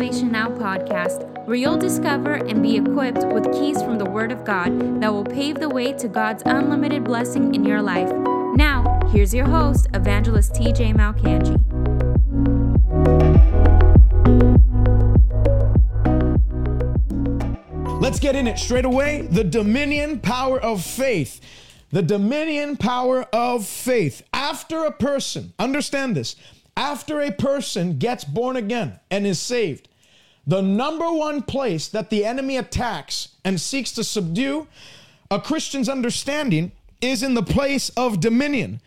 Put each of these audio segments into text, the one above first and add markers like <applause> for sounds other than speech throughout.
Salvation Now podcast, where you'll discover and be equipped with keys from the Word of God that will pave the way to God's unlimited blessing in your life. Now, here's your host, Evangelist TJ Malcanji. Let's get in it straight away. The dominion power of faith. The dominion power of faith. After a person, understand this, after a person gets born again and is saved, the number one place that the enemy attacks and seeks to subdue a Christian's understanding is in the place of dominion.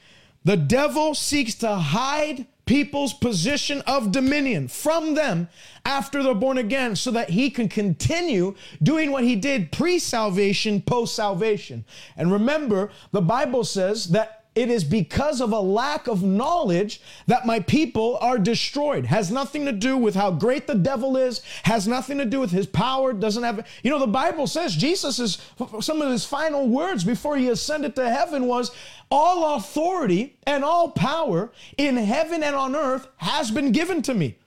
The devil seeks to hide people's position of dominion from them after they're born again so that he can continue doing what he did pre salvation, post salvation. And remember, the Bible says that it is because of a lack of knowledge that my people are destroyed. Has nothing to do with how great the devil is, has nothing to do with his power, doesn't have, you know, the Bible says Jesus is, some of his final words before he ascended to heaven was, all authority and all power in heaven and on earth has been given to me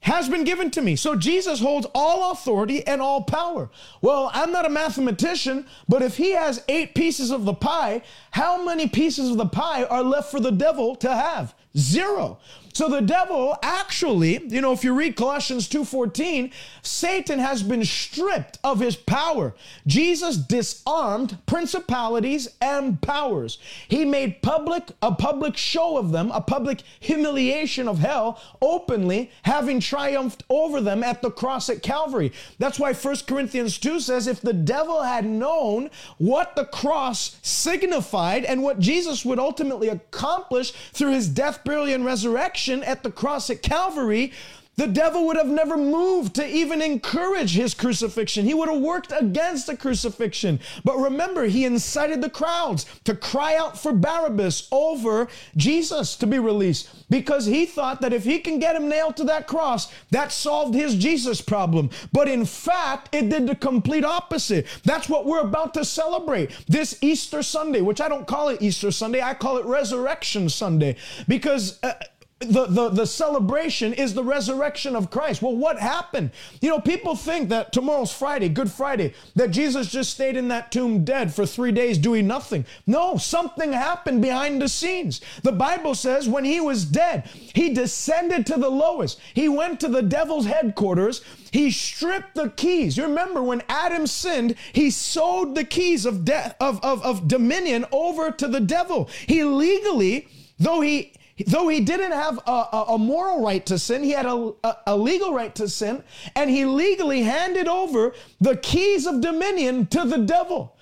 has been given to me. So Jesus holds all authority and all power. Well, I'm not a mathematician, but if he has eight pieces of the pie, how many pieces of the pie are left for the devil to have? Zero. So the devil actually, you know, if you read Colossians 2:14, Satan has been stripped of his power. Jesus disarmed principalities and powers. He made public a public show of them, a public humiliation of hell openly, having triumphed over them at the cross at Calvary. That's why 1 Corinthians 2 says if the devil had known what the cross signified and what Jesus would ultimately accomplish through his death, burial and resurrection, at the cross at Calvary, the devil would have never moved to even encourage his crucifixion. He would have worked against the crucifixion. But remember, he incited the crowds to cry out for Barabbas over Jesus to be released because he thought that if he can get him nailed to that cross, that solved his Jesus problem. But in fact, it did the complete opposite. That's what we're about to celebrate this Easter Sunday, which I don't call it Easter Sunday, I call it Resurrection Sunday because. Uh, the, the, the celebration is the resurrection of Christ. Well, what happened? You know, people think that tomorrow's Friday, Good Friday, that Jesus just stayed in that tomb dead for three days doing nothing. No, something happened behind the scenes. The Bible says when he was dead, he descended to the lowest. He went to the devil's headquarters. He stripped the keys. You remember when Adam sinned, he sold the keys of death, of, of, of dominion over to the devil. He legally, though he Though he didn't have a, a, moral right to sin, he had a, a, legal right to sin, and he legally handed over the keys of dominion to the devil.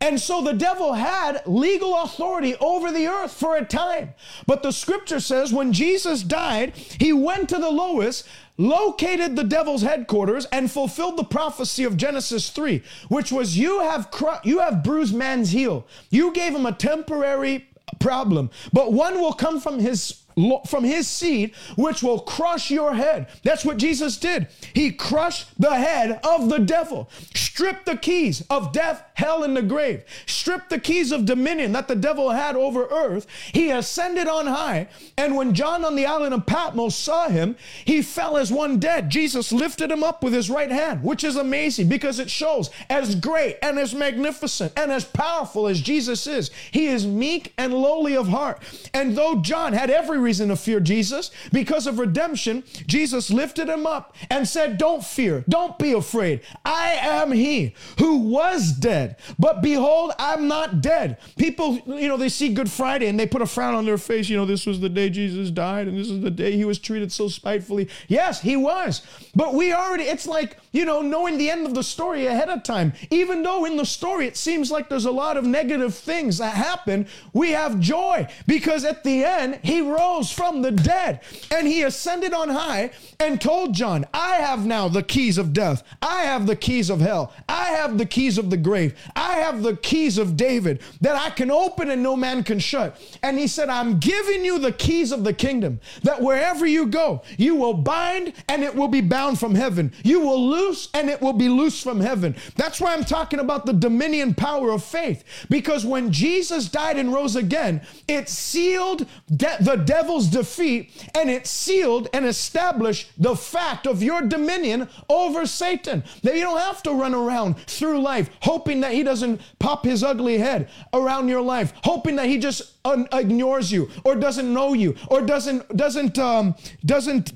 And so the devil had legal authority over the earth for a time. But the scripture says when Jesus died, he went to the lowest, located the devil's headquarters, and fulfilled the prophecy of Genesis 3, which was you have cru- you have bruised man's heel. You gave him a temporary problem. But one will come from his from his seed, which will crush your head. That's what Jesus did. He crushed the head of the devil, stripped the keys of death, hell, and the grave, stripped the keys of dominion that the devil had over earth. He ascended on high. And when John on the island of Patmos saw him, he fell as one dead. Jesus lifted him up with his right hand, which is amazing because it shows as great and as magnificent and as powerful as Jesus is. He is meek and lowly of heart. And though John had every reason to fear Jesus. Because of redemption, Jesus lifted him up and said, Don't fear, don't be afraid. I am he who was dead, but behold, I'm not dead. People, you know, they see Good Friday and they put a frown on their face. You know, this was the day Jesus died and this is the day he was treated so spitefully. Yes, he was. But we already, it's like, you know, knowing the end of the story ahead of time. Even though in the story it seems like there's a lot of negative things that happen, we have joy because at the end, he rose from the dead and he ascended on high and told John, I have now the keys of death. I have the keys of hell. I have the keys of the grave. I have the keys of David that I can open and no man can shut. And he said, I'm giving you the keys of the kingdom that wherever you go, you will bind and it will be bound from heaven. You will loose and it will be loose from heaven. That's why I'm talking about the dominion power of faith. Because when Jesus died and rose again, it sealed de- the devil's defeat and it sealed and established the fact of your dominion over Satan. That you don't have to run around through life hoping that he doesn't pop his ugly head around your life, hoping that he just un- ignores you or doesn't know you or doesn't doesn't um, doesn't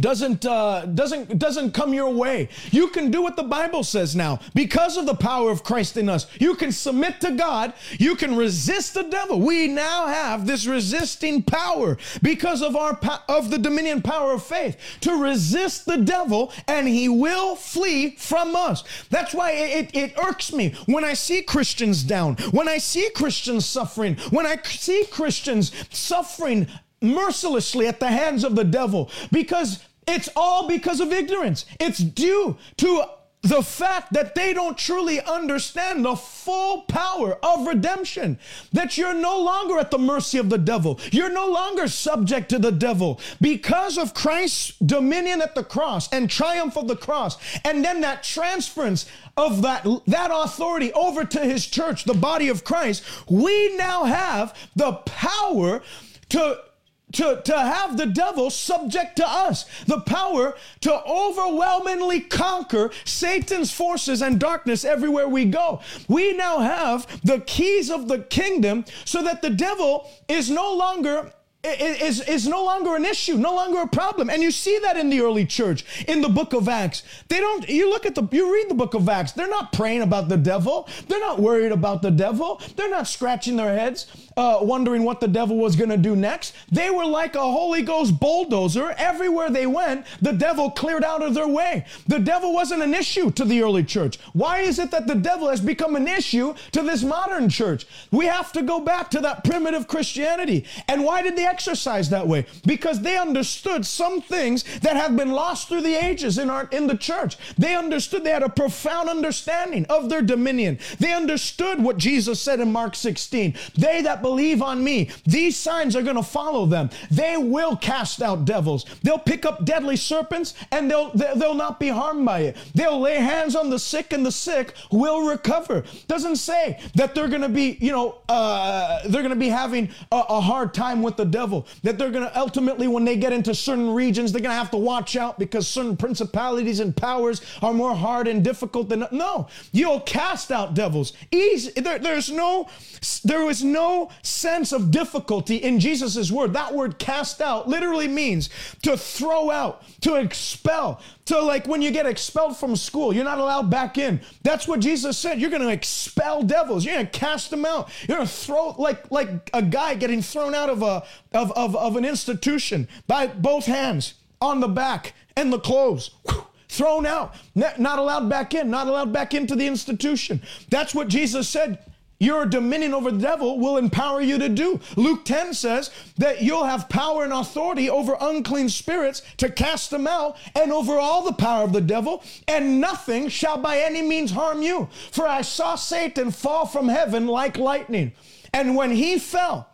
doesn't uh, doesn't doesn't come your way. You can do what the Bible says now because of the power of Christ in us. You can submit to God. You can resist the devil. We now have this resisting power because of our of the dominion power of faith to resist the devil, and he will flee from us. That's why it, it irks me when I see Christians down, when I see Christians suffering, when I see Christians suffering mercilessly at the hands of the devil because it's all because of ignorance. It's due to the fact that they don't truly understand the full power of redemption. That you're no longer at the mercy of the devil. You're no longer subject to the devil because of Christ's dominion at the cross and triumph of the cross. And then that transference of that, that authority over to his church, the body of Christ. We now have the power to to, to have the devil subject to us, the power to overwhelmingly conquer Satan's forces and darkness everywhere we go. We now have the keys of the kingdom so that the devil is no longer is, is no longer an issue, no longer a problem. And you see that in the early church, in the book of Acts. They don't, you look at the, you read the book of Acts, they're not praying about the devil. They're not worried about the devil. They're not scratching their heads, uh, wondering what the devil was going to do next. They were like a Holy Ghost bulldozer. Everywhere they went, the devil cleared out of their way. The devil wasn't an issue to the early church. Why is it that the devil has become an issue to this modern church? We have to go back to that primitive Christianity. And why did the exercise that way because they understood some things that have been lost through the ages in our in the church. They understood they had a profound understanding of their dominion. They understood what Jesus said in Mark 16. They that believe on me, these signs are going to follow them. They will cast out devils. They'll pick up deadly serpents and they'll they'll not be harmed by it. They'll lay hands on the sick and the sick will recover. Doesn't say that they're going to be, you know, uh, they're going to be having a, a hard time with the devil devil. That they're going to ultimately, when they get into certain regions, they're going to have to watch out because certain principalities and powers are more hard and difficult than. No, you'll cast out devils. Easy. There, there's no, there is no sense of difficulty in Jesus' word. That word cast out literally means to throw out, to expel, to like when you get expelled from school, you're not allowed back in. That's what Jesus said. You're going to expel devils. You're going to cast them out. You're going to throw like like a guy getting thrown out of a of, of, of an institution by both hands on the back and the clothes. Whew thrown out, not allowed back in, not allowed back into the institution. That's what Jesus said your dominion over the devil will empower you to do. Luke 10 says that you'll have power and authority over unclean spirits to cast them out and over all the power of the devil, and nothing shall by any means harm you. For I saw Satan fall from heaven like lightning. And when he fell,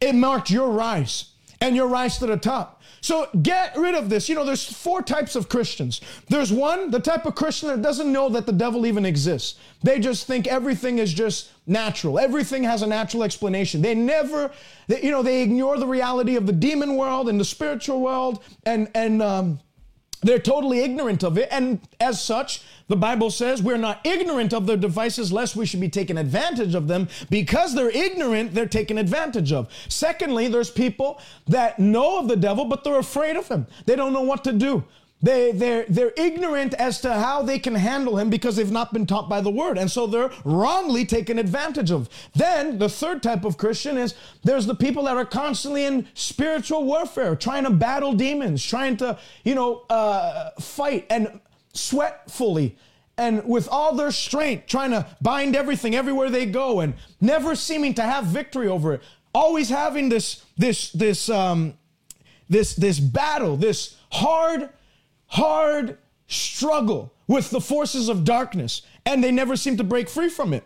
it marked your rise and your rise to the top. So get rid of this. You know, there's four types of Christians. There's one, the type of Christian that doesn't know that the devil even exists. They just think everything is just natural. Everything has a natural explanation. They never, they, you know, they ignore the reality of the demon world and the spiritual world and, and, um, they're totally ignorant of it. And as such, the Bible says we're not ignorant of their devices lest we should be taking advantage of them. Because they're ignorant, they're taken advantage of. Secondly, there's people that know of the devil, but they're afraid of him. They don't know what to do. They, they're, they're ignorant as to how they can handle him because they've not been taught by the word. And so they're wrongly taken advantage of. Then the third type of Christian is there's the people that are constantly in spiritual warfare, trying to battle demons, trying to, you know, uh, fight and sweat fully and with all their strength, trying to bind everything everywhere they go and never seeming to have victory over it. Always having this, this, this, um, this, this battle, this hard hard struggle with the forces of darkness and they never seem to break free from it.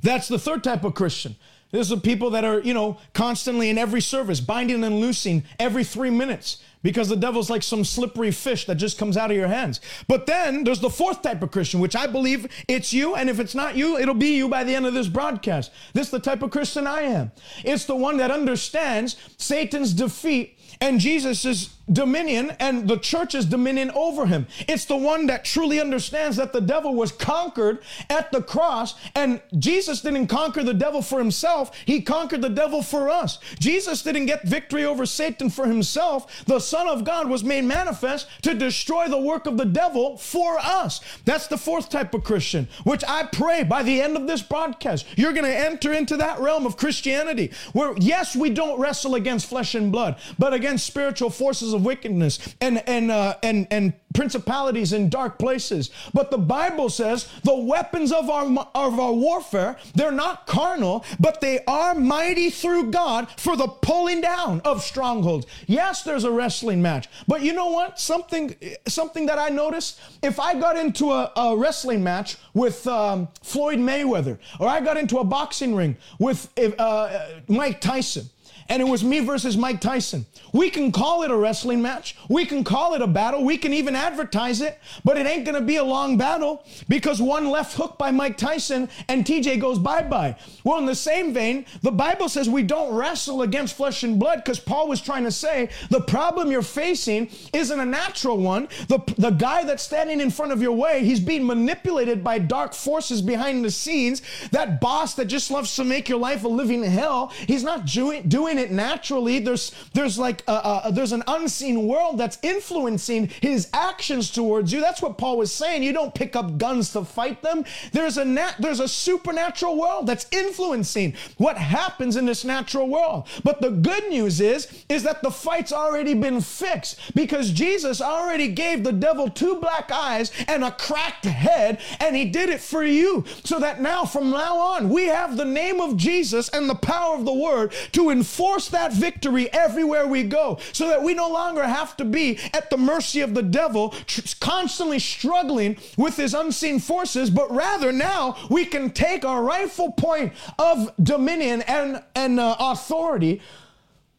That's the third type of Christian. There's the people that are, you know, constantly in every service, binding and loosing every three minutes because the devil's like some slippery fish that just comes out of your hands. But then there's the fourth type of Christian, which I believe it's you. And if it's not you, it'll be you by the end of this broadcast. This is the type of Christian I am. It's the one that understands Satan's defeat and Jesus' dominion and the church's dominion over him. It's the one that truly understands that the devil was conquered at the cross, and Jesus didn't conquer the devil for himself, he conquered the devil for us. Jesus didn't get victory over Satan for himself. The Son of God was made manifest to destroy the work of the devil for us. That's the fourth type of Christian, which I pray by the end of this broadcast, you're going to enter into that realm of Christianity where, yes, we don't wrestle against flesh and blood, but against spiritual forces of wickedness and and uh, and and principalities in dark places. But the Bible says the weapons of our of our warfare they're not carnal, but they are mighty through God for the pulling down of strongholds. Yes, there's a wrestling match, but you know what? Something something that I noticed if I got into a, a wrestling match with um, Floyd Mayweather or I got into a boxing ring with uh, Mike Tyson and it was me versus Mike Tyson. We can call it a wrestling match. We can call it a battle. We can even advertise it, but it ain't going to be a long battle because one left hook by Mike Tyson and TJ goes bye bye. Well, in the same vein, the Bible says we don't wrestle against flesh and blood because Paul was trying to say the problem you're facing isn't a natural one. The, the guy that's standing in front of your way, he's being manipulated by dark forces behind the scenes. That boss that just loves to make your life a living hell, he's not doing, doing it naturally. There's there's like a, a, there's an unseen world that's influencing his actions towards you. That's what Paul was saying. You don't pick up guns to fight them. There's a nat, there's a supernatural world that's influencing what happens in this natural world. But the good news is is that the fight's already been fixed because Jesus already gave the devil two black eyes and a cracked head and he did it for you so that now from now on we have the name of Jesus and the power of the word to enforce enforce that victory everywhere we go so that we no longer have to be at the mercy of the devil, tr- constantly struggling with his unseen forces, but rather now we can take our rightful point of dominion and, and uh, authority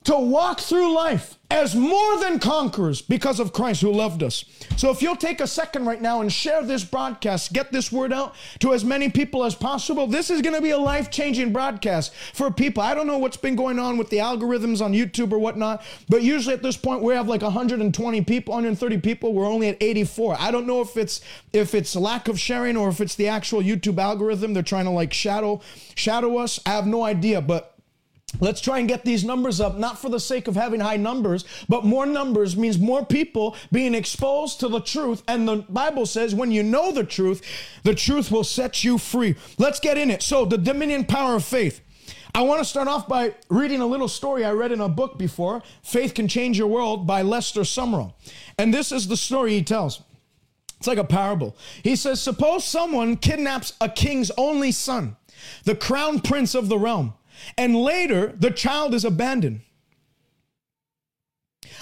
to walk through life as more than conquerors because of Christ who loved us. So if you'll take a second right now and share this broadcast, get this word out to as many people as possible. This is going to be a life changing broadcast for people. I don't know what's been going on with the algorithms on YouTube or whatnot, but usually at this point we have like 120 people, 130 people. We're only at 84. I don't know if it's if it's lack of sharing or if it's the actual YouTube algorithm. They're trying to like shadow shadow us. I have no idea, but Let's try and get these numbers up, not for the sake of having high numbers, but more numbers means more people being exposed to the truth. And the Bible says when you know the truth, the truth will set you free. Let's get in it. So, the dominion power of faith. I want to start off by reading a little story I read in a book before Faith Can Change Your World by Lester Sumrall. And this is the story he tells. It's like a parable. He says, Suppose someone kidnaps a king's only son, the crown prince of the realm and later the child is abandoned.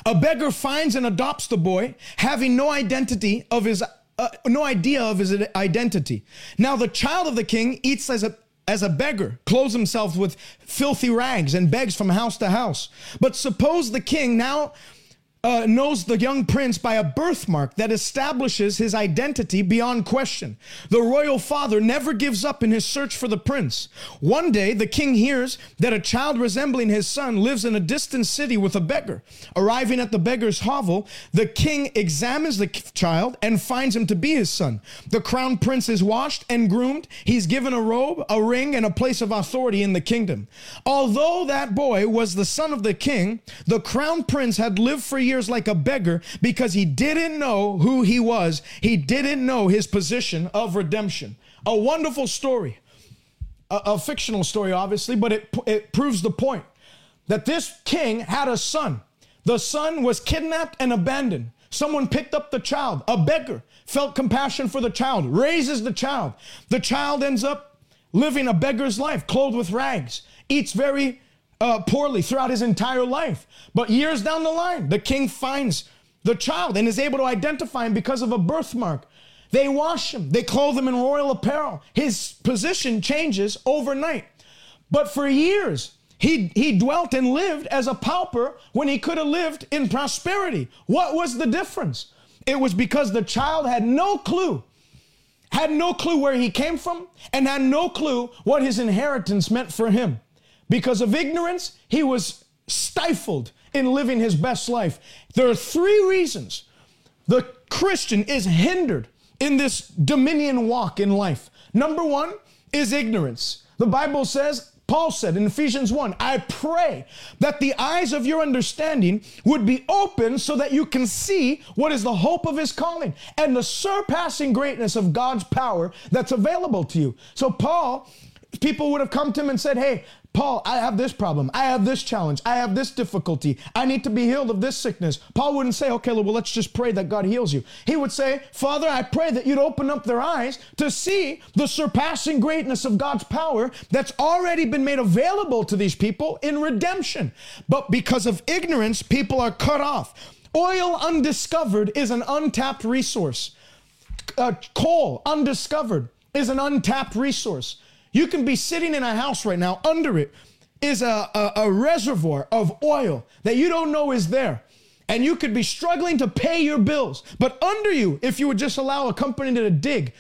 A beggar finds and adopts the boy, having no identity of his uh, no idea of his identity. Now the child of the king eats as a as a beggar, clothes himself with filthy rags, and begs from house to house. But suppose the king now uh, knows the young prince by a birthmark that establishes his identity beyond question. The royal father never gives up in his search for the prince. One day, the king hears that a child resembling his son lives in a distant city with a beggar. Arriving at the beggar's hovel, the king examines the child and finds him to be his son. The crown prince is washed and groomed. He's given a robe, a ring, and a place of authority in the kingdom. Although that boy was the son of the king, the crown prince had lived for years like a beggar because he didn't know who he was. He didn't know his position of redemption. A wonderful story, a, a fictional story, obviously, but it, it proves the point that this king had a son. The son was kidnapped and abandoned. Someone picked up the child, a beggar, felt compassion for the child, raises the child. The child ends up living a beggar's life, clothed with rags, eats very uh, poorly throughout his entire life. But years down the line, the king finds the child and is able to identify him because of a birthmark They wash him, they clothe him in royal apparel. His position changes overnight. But for years, he, he dwelt and lived as a pauper when he could have lived in prosperity. What was the difference? It was because the child had no clue, had no clue where he came from, and had no clue what his inheritance meant for him. Because of ignorance, he was stifled in living his best life. There are three reasons the Christian is hindered in this dominion walk in life. Number one is ignorance. The Bible says, Paul said in Ephesians 1, I pray that the eyes of your understanding would be open so that you can see what is the hope of his calling and the surpassing greatness of God's power that's available to you. So, Paul, people would have come to him and said, Hey, Paul, I have this problem. I have this challenge. I have this difficulty. I need to be healed of this sickness. Paul wouldn't say, okay, well, let's just pray that God heals you. He would say, Father, I pray that you'd open up their eyes to see the surpassing greatness of God's power that's already been made available to these people in redemption. But because of ignorance, people are cut off. Oil undiscovered is an untapped resource. Uh, coal undiscovered is an untapped resource. You can be sitting in a house right now, under it is a, a, a reservoir of oil that you don't know is there. And you could be struggling to pay your bills. But under you, if you would just allow a company to dig,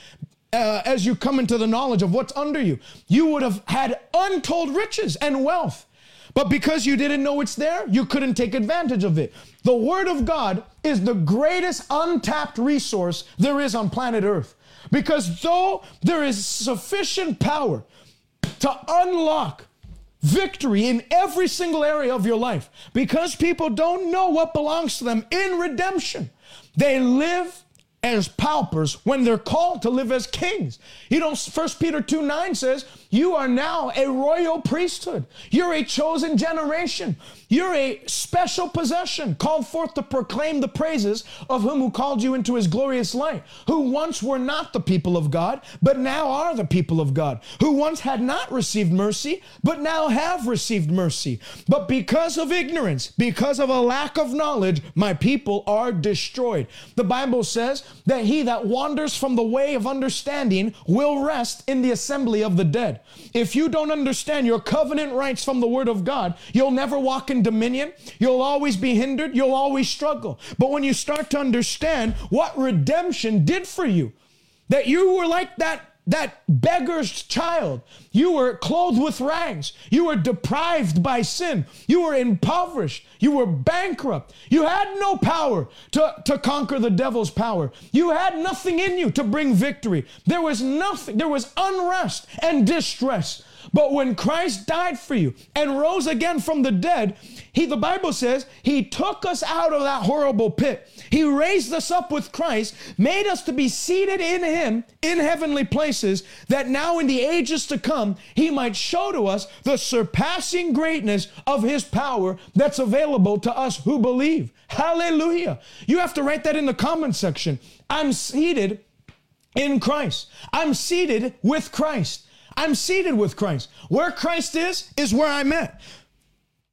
uh, as you come into the knowledge of what's under you, you would have had untold riches and wealth. But because you didn't know it's there, you couldn't take advantage of it. The Word of God is the greatest untapped resource there is on planet Earth. Because though there is sufficient power to unlock victory in every single area of your life, because people don't know what belongs to them in redemption, they live as paupers when they're called to live as kings. You know, 1 Peter 2 9 says, You are now a royal priesthood. You're a chosen generation. You're a special possession called forth to proclaim the praises of whom who called you into his glorious light, who once were not the people of God, but now are the people of God, who once had not received mercy, but now have received mercy. But because of ignorance, because of a lack of knowledge, my people are destroyed. The Bible says that he that wanders from the way of understanding will rest in the assembly of the dead. If you don't understand your covenant rights from the word of God, you'll never walk in dominion. You'll always be hindered. You'll always struggle. But when you start to understand what redemption did for you, that you were like that that beggar's child. You were clothed with rags. You were deprived by sin. You were impoverished. You were bankrupt. You had no power to, to conquer the devil's power. You had nothing in you to bring victory. There was nothing. There was unrest and distress. But when Christ died for you and rose again from the dead, he the Bible says he took us out of that horrible pit. He raised us up with Christ, made us to be seated in him in heavenly places that now in the ages to come he might show to us the surpassing greatness of his power that's available to us who believe. Hallelujah. You have to write that in the comment section. I'm seated in Christ. I'm seated with Christ. I'm seated with Christ. Where Christ is, is where I'm at.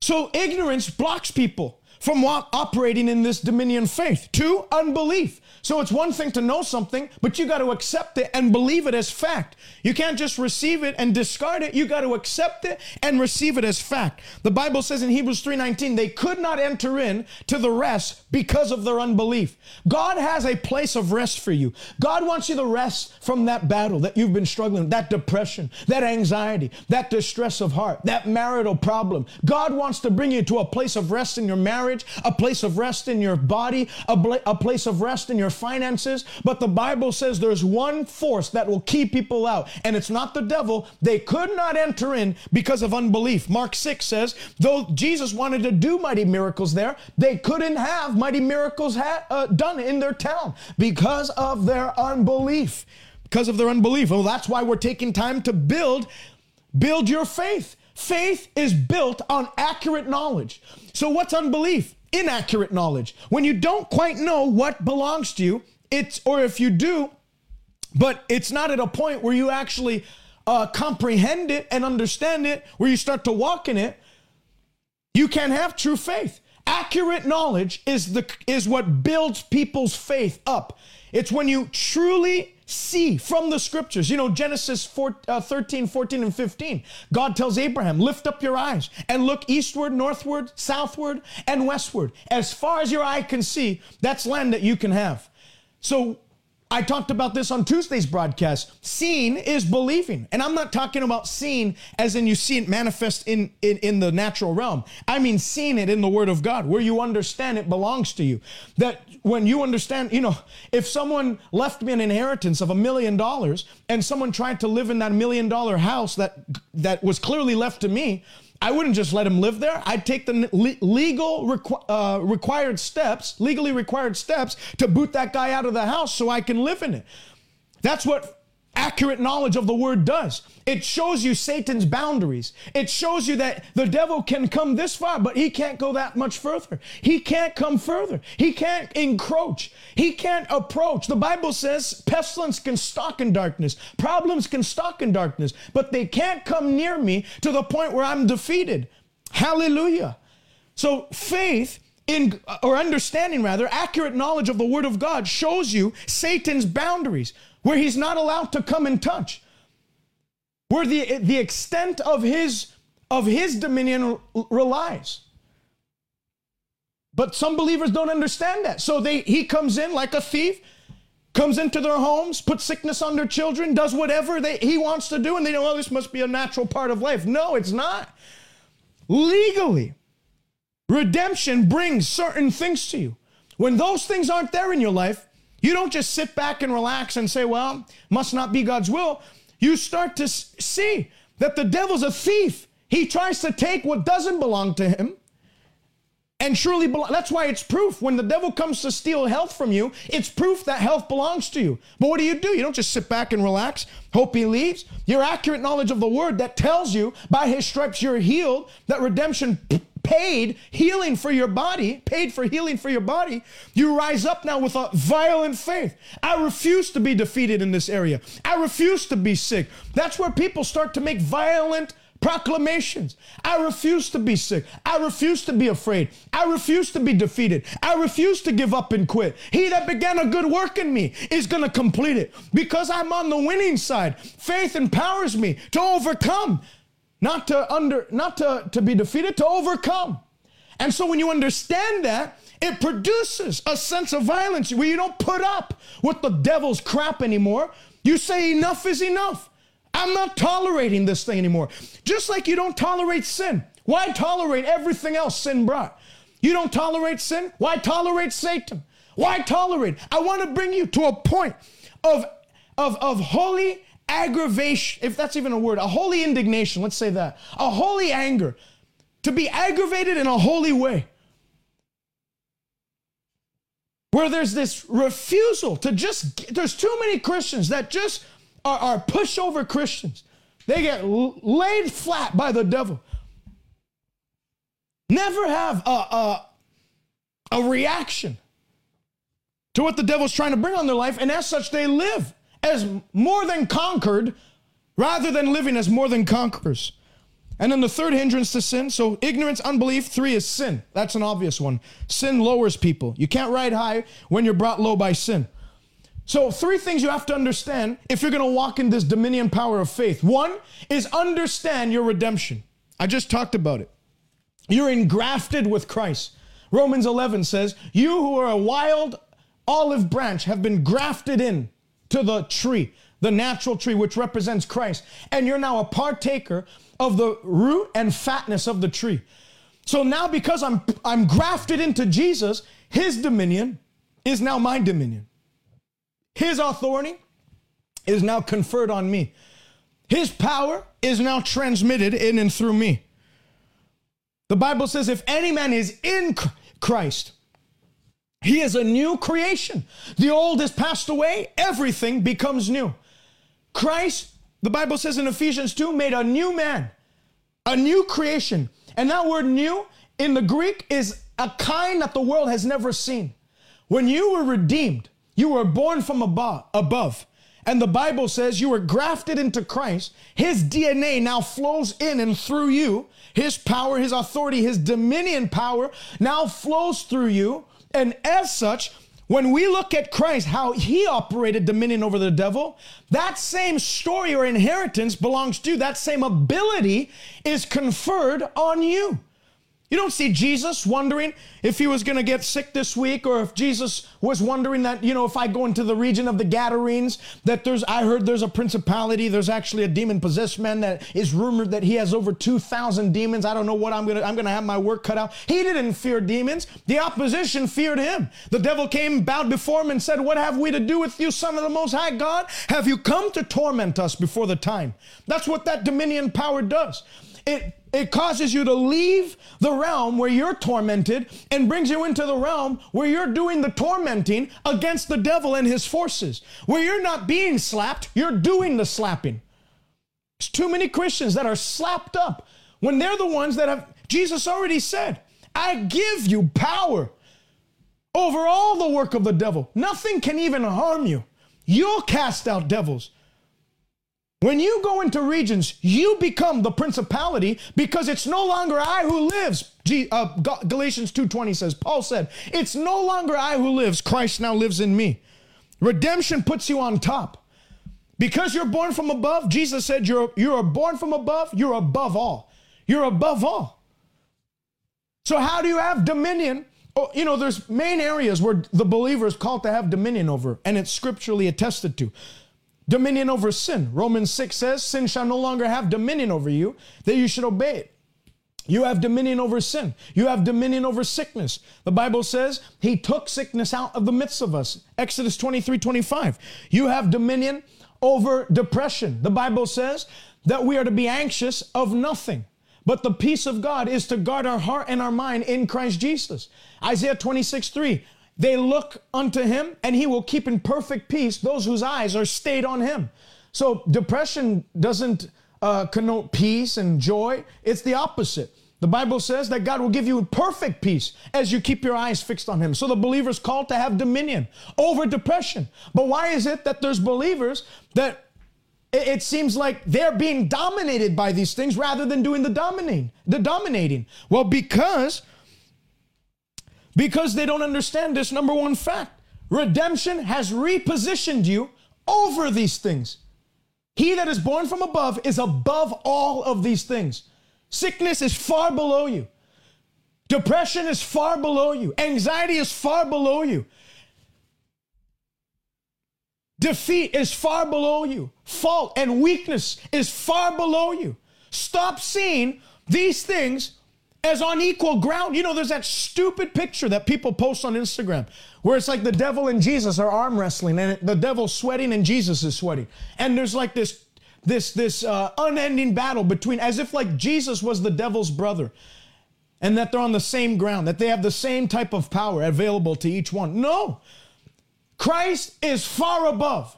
So ignorance blocks people from operating in this dominion faith. Two, unbelief. So it's one thing to know something, but you got to accept it and believe it as fact. You can't just receive it and discard it. You got to accept it and receive it as fact. The Bible says in Hebrews 3:19, they could not enter in to the rest because of their unbelief. God has a place of rest for you. God wants you to rest from that battle that you've been struggling that depression, that anxiety, that distress of heart, that marital problem. God wants to bring you to a place of rest in your marriage, a place of rest in your body, a, a place of rest in your finances. But the Bible says there's one force that will keep people out, and it's not the devil. They could not enter in because of unbelief. Mark 6 says, though Jesus wanted to do mighty miracles there, they couldn't have mighty miracles ha- uh, done in their town because of their unbelief. Because of their unbelief. Well, that's why we're taking time to build build your faith. Faith is built on accurate knowledge. So what's unbelief? inaccurate knowledge. When you don't quite know what belongs to you, it's, or if you do, but it's not at a point where you actually uh, comprehend it and understand it, where you start to walk in it, you can't have true faith. Accurate knowledge is the is what builds people's faith up. It's when you truly see from the scriptures. You know, Genesis 4, uh, 13, 14, and 15. God tells Abraham, Lift up your eyes and look eastward, northward, southward, and westward. As far as your eye can see, that's land that you can have. So I talked about this on Tuesday's broadcast. Seeing is believing. And I'm not talking about seeing as in you see it manifest in, in, in the natural realm. I mean seeing it in the Word of God, where you understand it belongs to you. That when you understand, you know, if someone left me an inheritance of a million dollars and someone tried to live in that million dollar house that that was clearly left to me, I wouldn't just let him live there. I'd take the legal requ- uh, required steps, legally required steps to boot that guy out of the house so I can live in it. That's what accurate knowledge of the word does. It shows you Satan's boundaries. It shows you that the devil can come this far, but he can't go that much further. He can't come further. He can't encroach. He can't approach. The Bible says pestilence can stalk in darkness, problems can stalk in darkness, but they can't come near me to the point where I'm defeated. Hallelujah. So faith in or understanding rather accurate knowledge of the word of God shows you Satan's boundaries where he's not allowed to come and touch, where the, the extent of his, of his dominion relies. But some believers don't understand that. So they, he comes in like a thief, comes into their homes, puts sickness on their children, does whatever they, he wants to do, and they know, oh, this must be a natural part of life. No, it's not. Legally, redemption brings certain things to you. When those things aren't there in your life, you don't just sit back and relax and say, well, must not be God's will. You start to see that the devil's a thief. He tries to take what doesn't belong to him and surely. That's why it's proof. When the devil comes to steal health from you, it's proof that health belongs to you. But what do you do? You don't just sit back and relax, hope he leaves. Your accurate knowledge of the word that tells you by his stripes you're healed, that redemption paid healing for your body, paid for healing for your body, you rise up now with a violent faith. I refuse to be defeated in this area. I refuse to be sick. That's where people start to make violent proclamations. I refuse to be sick. I refuse to be afraid. I refuse to be defeated. I refuse to give up and quit. He that began a good work in me is going to complete it because I'm on the winning side. Faith empowers me to overcome not to under not to, to be defeated to overcome. And so when you understand that it produces a sense of violence where you don't put up with the devil's crap anymore. You say enough is enough. I'm not tolerating this thing anymore. Just like you don't tolerate sin. Why tolerate everything else sin brought? You don't tolerate sin? Why tolerate satan? Why tolerate? I want to bring you to a point of of of holy aggravation, if that's even a word, a holy indignation, let's say that, a holy anger, to be aggravated in a holy way. Where there's this refusal to just, there's too many Christians that just are, are pushover Christians. They get laid flat by the devil. Never have a, a, a reaction to what the devil's trying to bring on their life, and as such, they live as more than conquered rather than living as more than conquerors. And then the third hindrance to sin, so ignorance, unbelief, three is sin. That's an obvious one. Sin lowers people. You can't ride high when you're brought low by sin. So, three things you have to understand if you're going to walk in this dominion power of faith. One is understand your redemption. I just talked about it. You're engrafted with Christ. Romans 11 says, You who are a wild olive branch have been grafted in to the tree, the natural tree, which represents Christ. And you're now a partaker of the root and fatness of the tree. So now, because I'm, I'm grafted into Jesus, his dominion is now my dominion. His authority is now conferred on me. His power is now transmitted in and through me. The Bible says, if any man is in Christ, he is a new creation. The old has passed away, everything becomes new. Christ, the Bible says in Ephesians 2, made a new man, a new creation. And that word new in the Greek is a kind that the world has never seen. When you were redeemed, you were born from above. And the Bible says you were grafted into Christ. His DNA now flows in and through you. His power, his authority, his dominion power now flows through you and as such, when we look at Christ, how he operated dominion over the devil, that same story or inheritance belongs to you. That same ability is conferred on you. You don't see Jesus wondering if he was going to get sick this week or if Jesus was wondering that, you know, if I go into the region of the Gadarenes, that there's, I heard there's a principality. There's actually a demon possessed man that is rumored that he has over 2,000 demons. I don't know what I'm going to, I'm going to have my work cut out. He didn't fear demons. The opposition feared him. The devil came, bowed before him and said, What have we to do with you, son of the most high God? Have you come to torment us before the time? That's what that dominion power does. It it causes you to leave the realm where you're tormented and brings you into the realm where you're doing the tormenting against the devil and his forces. Where you're not being slapped, you're doing the slapping. There's too many Christians that are slapped up when they're the ones that have, Jesus already said, I give you power over all the work of the devil. Nothing can even harm you. You'll cast out devils. When you go into regions, you become the principality because it's no longer I who lives. G, uh, Galatians 2:20 says, Paul said, "It's no longer I who lives, Christ now lives in me." Redemption puts you on top. Because you're born from above, Jesus said you're you're born from above, you're above all. You're above all. So how do you have dominion? Oh, you know, there's main areas where the believer is called to have dominion over, and it's scripturally attested to dominion over sin. Romans 6 says, Sin shall no longer have dominion over you, that you should obey it. You have dominion over sin. You have dominion over sickness. The Bible says he took sickness out of the midst of us. Exodus 23 25. You have dominion over depression. The Bible says that we are to be anxious of nothing. But the peace of God is to guard our heart and our mind in Christ Jesus. Isaiah 26 3. They look unto him, and he will keep in perfect peace those whose eyes are stayed on him. So depression doesn't uh, connote peace and joy, it's the opposite. The Bible says that God will give you perfect peace as you keep your eyes fixed on Him. So the believer's called to have dominion over depression. But why is it that there's believers that it seems like they're being dominated by these things rather than doing the dominating, the dominating? Well, because because they don't understand this number one fact. Redemption has repositioned you over these things. He that is born from above is above all of these things. Sickness is far below you. Depression is far below you. Anxiety is far below you. Defeat is far below you. Fault and weakness is far below you. Stop seeing these things as on equal ground. You know, there's that stupid picture that people post on Instagram where it's like the devil and Jesus are arm wrestling and the devil's sweating and Jesus is sweating. And there's like this this this uh, unending battle between as if like Jesus was the devil's brother and that they're on the same ground, that they have the same type of power available to each one. No. Christ is far above.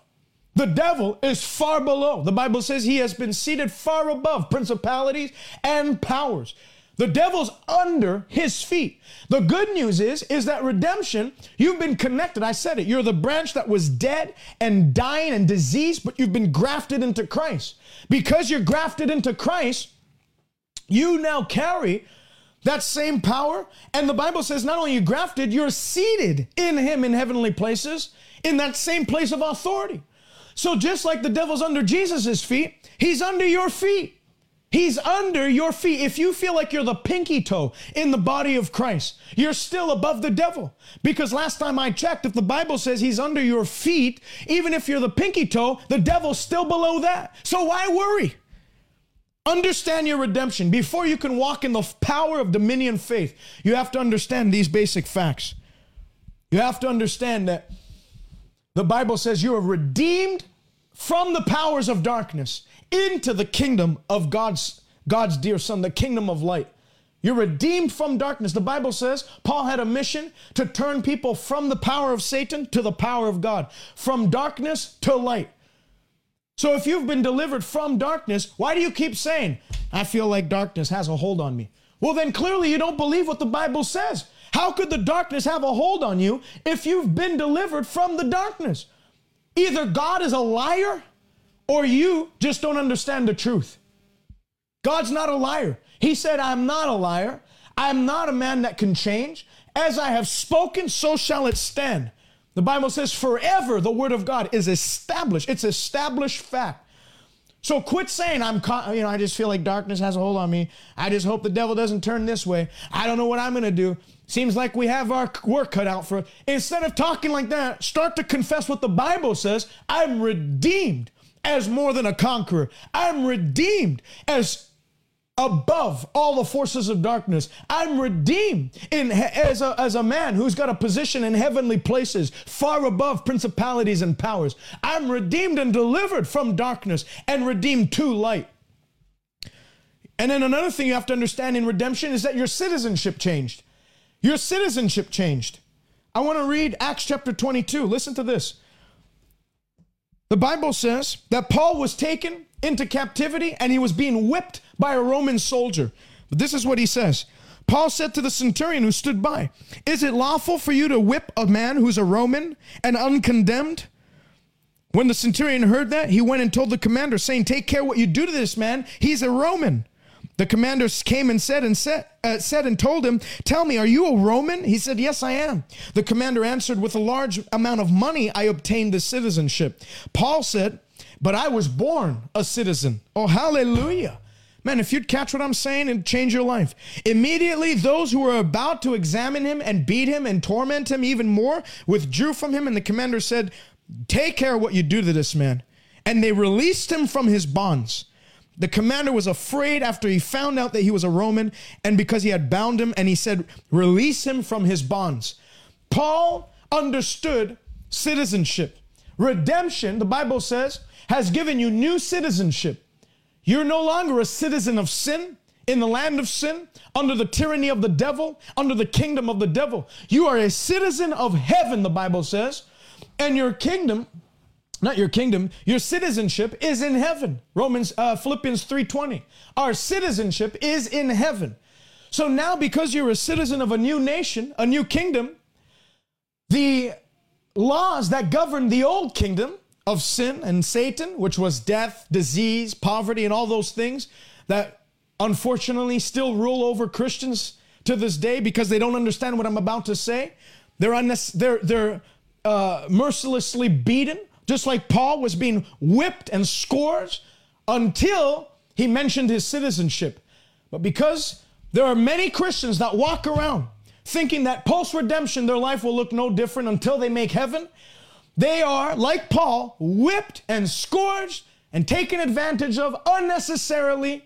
The devil is far below. The Bible says he has been seated far above principalities and powers. The devil's under his feet. The good news is is that redemption, you've been connected. I said it. You're the branch that was dead and dying and diseased, but you've been grafted into Christ. Because you're grafted into Christ, you now carry that same power. And the Bible says not only you grafted, you're seated in him in heavenly places, in that same place of authority. So just like the devil's under Jesus' feet, he's under your feet. He's under your feet. If you feel like you're the pinky toe in the body of Christ, you're still above the devil. Because last time I checked, if the Bible says he's under your feet, even if you're the pinky toe, the devil's still below that. So why worry? Understand your redemption. Before you can walk in the power of dominion faith, you have to understand these basic facts. You have to understand that the Bible says you are redeemed from the powers of darkness into the kingdom of God's, God's dear son, the kingdom of light. You're redeemed from darkness. The Bible says Paul had a mission to turn people from the power of Satan to the power of God, from darkness to light. So if you've been delivered from darkness, why do you keep saying, I feel like darkness has a hold on me? Well, then clearly you don't believe what the Bible says. How could the darkness have a hold on you if you've been delivered from the darkness? Either God is a liar or you just don't understand the truth. God's not a liar. He said, I'm not a liar. I'm not a man that can change. As I have spoken, so shall it stand. The Bible says forever the word of God is established. It's established fact. So quit saying I'm you know I just feel like darkness has a hold on me. I just hope the devil doesn't turn this way. I don't know what I'm to do. Seems like we have our work cut out for. Instead of talking like that, start to confess what the Bible says. I'm redeemed as more than a conqueror. I'm redeemed as above all the forces of darkness. I'm redeemed in as a, as a man who's got a position in heavenly places, far above principalities and powers. I'm redeemed and delivered from darkness and redeemed to light. And then another thing you have to understand in redemption is that your citizenship changed. Your citizenship changed. I want to read Acts chapter 22. Listen to this. The Bible says that Paul was taken into captivity and he was being whipped by a Roman soldier. But this is what he says. Paul said to the centurion who stood by, Is it lawful for you to whip a man who's a Roman and uncondemned? When the centurion heard that, he went and told the commander, saying, Take care what you do to this man. He's a Roman. The commander came and said and said, uh, said and told him, "Tell me, are you a Roman?" He said, "Yes, I am." The commander answered, "With a large amount of money, I obtained the citizenship." Paul said, "But I was born a citizen." Oh, hallelujah! Man, if you'd catch what I'm saying and change your life. Immediately, those who were about to examine him and beat him and torment him even more withdrew from him, and the commander said, Take care what you do to this man. And they released him from his bonds. The commander was afraid after he found out that he was a Roman and because he had bound him, and he said, Release him from his bonds. Paul understood citizenship. Redemption, the Bible says, has given you new citizenship. You're no longer a citizen of sin in the land of sin, under the tyranny of the devil, under the kingdom of the devil. You are a citizen of heaven, the Bible says, and your kingdom not your kingdom your citizenship is in heaven romans uh, philippians 3.20 our citizenship is in heaven so now because you're a citizen of a new nation a new kingdom the laws that govern the old kingdom of sin and satan which was death disease poverty and all those things that unfortunately still rule over christians to this day because they don't understand what i'm about to say they're, unnes- they're, they're uh, mercilessly beaten just like Paul was being whipped and scourged until he mentioned his citizenship. But because there are many Christians that walk around thinking that post redemption their life will look no different until they make heaven, they are, like Paul, whipped and scourged and taken advantage of unnecessarily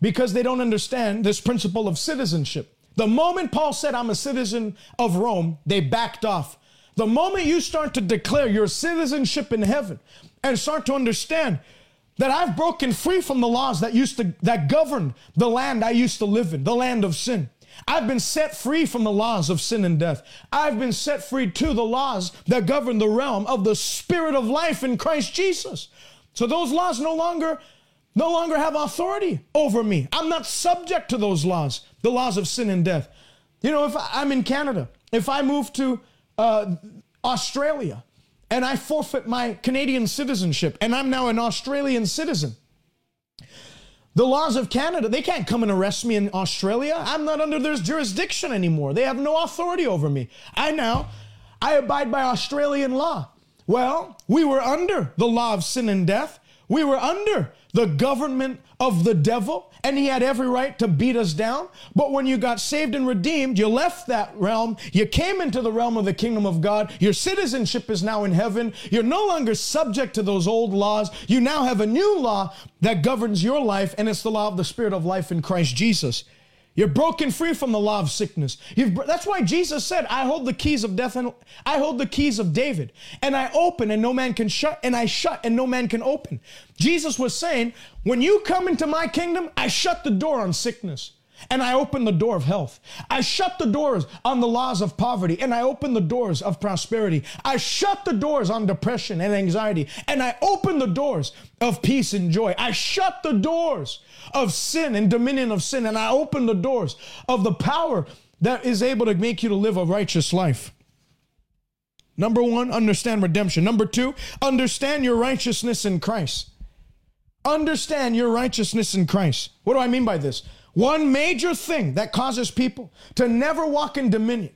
because they don't understand this principle of citizenship. The moment Paul said, I'm a citizen of Rome, they backed off. The moment you start to declare your citizenship in heaven and start to understand that I've broken free from the laws that used to that governed the land I used to live in, the land of sin. I've been set free from the laws of sin and death. I've been set free to the laws that govern the realm of the spirit of life in Christ Jesus. So those laws no longer no longer have authority over me. I'm not subject to those laws, the laws of sin and death. You know, if I'm in Canada, if I move to uh, Australia and I forfeit my Canadian citizenship and I'm now an Australian citizen. The laws of Canada, they can't come and arrest me in Australia. I'm not under their jurisdiction anymore. They have no authority over me. I now, I abide by Australian law. Well, we were under the law of sin and death. We were under the government of the devil, and he had every right to beat us down. But when you got saved and redeemed, you left that realm. You came into the realm of the kingdom of God. Your citizenship is now in heaven. You're no longer subject to those old laws. You now have a new law that governs your life, and it's the law of the Spirit of life in Christ Jesus. You're broken free from the law of sickness. You've, that's why Jesus said, I hold the keys of death and I hold the keys of David. And I open and no man can shut, and I shut and no man can open. Jesus was saying, when you come into my kingdom, I shut the door on sickness and I open the door of health. I shut the doors on the laws of poverty and I open the doors of prosperity. I shut the doors on depression and anxiety and I open the doors of peace and joy. I shut the doors of sin and dominion of sin and I open the doors of the power that is able to make you to live a righteous life. Number one, understand redemption. Number two, understand your righteousness in Christ. Understand your righteousness in Christ. What do I mean by this? One major thing that causes people to never walk in dominion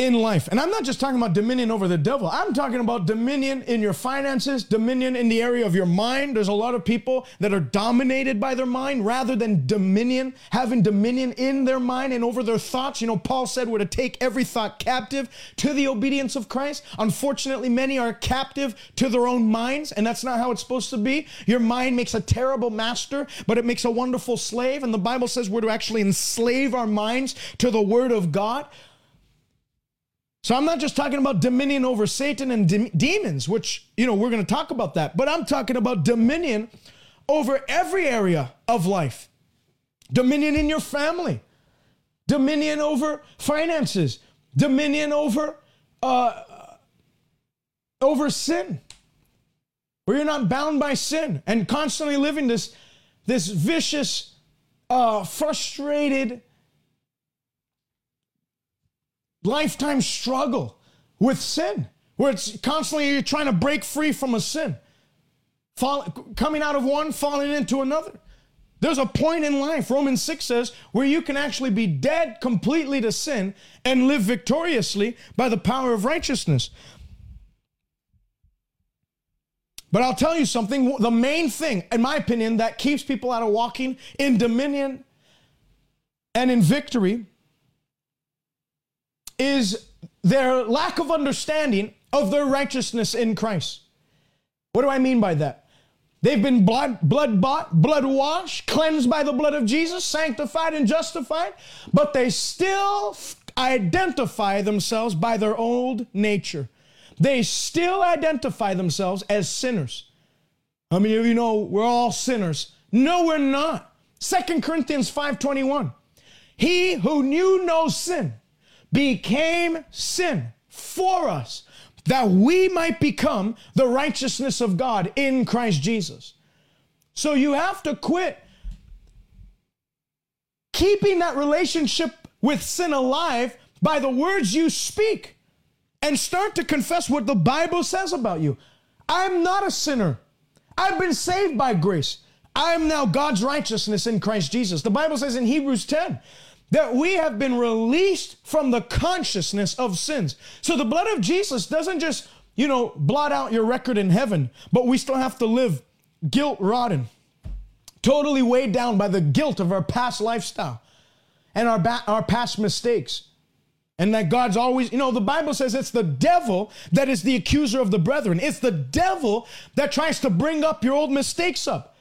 in life. And I'm not just talking about dominion over the devil. I'm talking about dominion in your finances, dominion in the area of your mind. There's a lot of people that are dominated by their mind rather than dominion, having dominion in their mind and over their thoughts. You know, Paul said we're to take every thought captive to the obedience of Christ. Unfortunately, many are captive to their own minds, and that's not how it's supposed to be. Your mind makes a terrible master, but it makes a wonderful slave. And the Bible says we're to actually enslave our minds to the word of God. So I'm not just talking about dominion over Satan and de- demons, which, you know, we're going to talk about that, but I'm talking about dominion over every area of life. Dominion in your family, dominion over finances, dominion over uh, over sin. Where you're not bound by sin and constantly living this this vicious, uh, frustrated, lifetime struggle with sin, where it's constantly you're trying to break free from a sin, fall, coming out of one, falling into another. There's a point in life, Romans 6 says, where you can actually be dead completely to sin and live victoriously by the power of righteousness. But I'll tell you something the main thing, in my opinion, that keeps people out of walking in dominion and in victory is their lack of understanding of their righteousness in Christ. What do I mean by that? They've been blood, blood bought, blood washed, cleansed by the blood of Jesus, sanctified and justified, but they still identify themselves by their old nature. They still identify themselves as sinners. How many of you know we're all sinners? No, we're not. Second Corinthians 5:21. He who knew no sin became sin for us that we might become the righteousness of God in Christ Jesus. So you have to quit keeping that relationship with sin alive by the words you speak and start to confess what the Bible says about you. I'm not a sinner. I've been saved by grace. I am now God's righteousness in Christ Jesus. The Bible says in Hebrews 10 that we have been released from the consciousness of sins. So the blood of Jesus doesn't just, you know, blot out your record in heaven, but we still have to live guilt rotten, totally weighed down by the guilt of our past lifestyle and our, ba- our past mistakes. And that God's always, you know, the Bible says it's the devil that is the accuser of the brethren. It's the devil that tries to bring up your old mistakes up.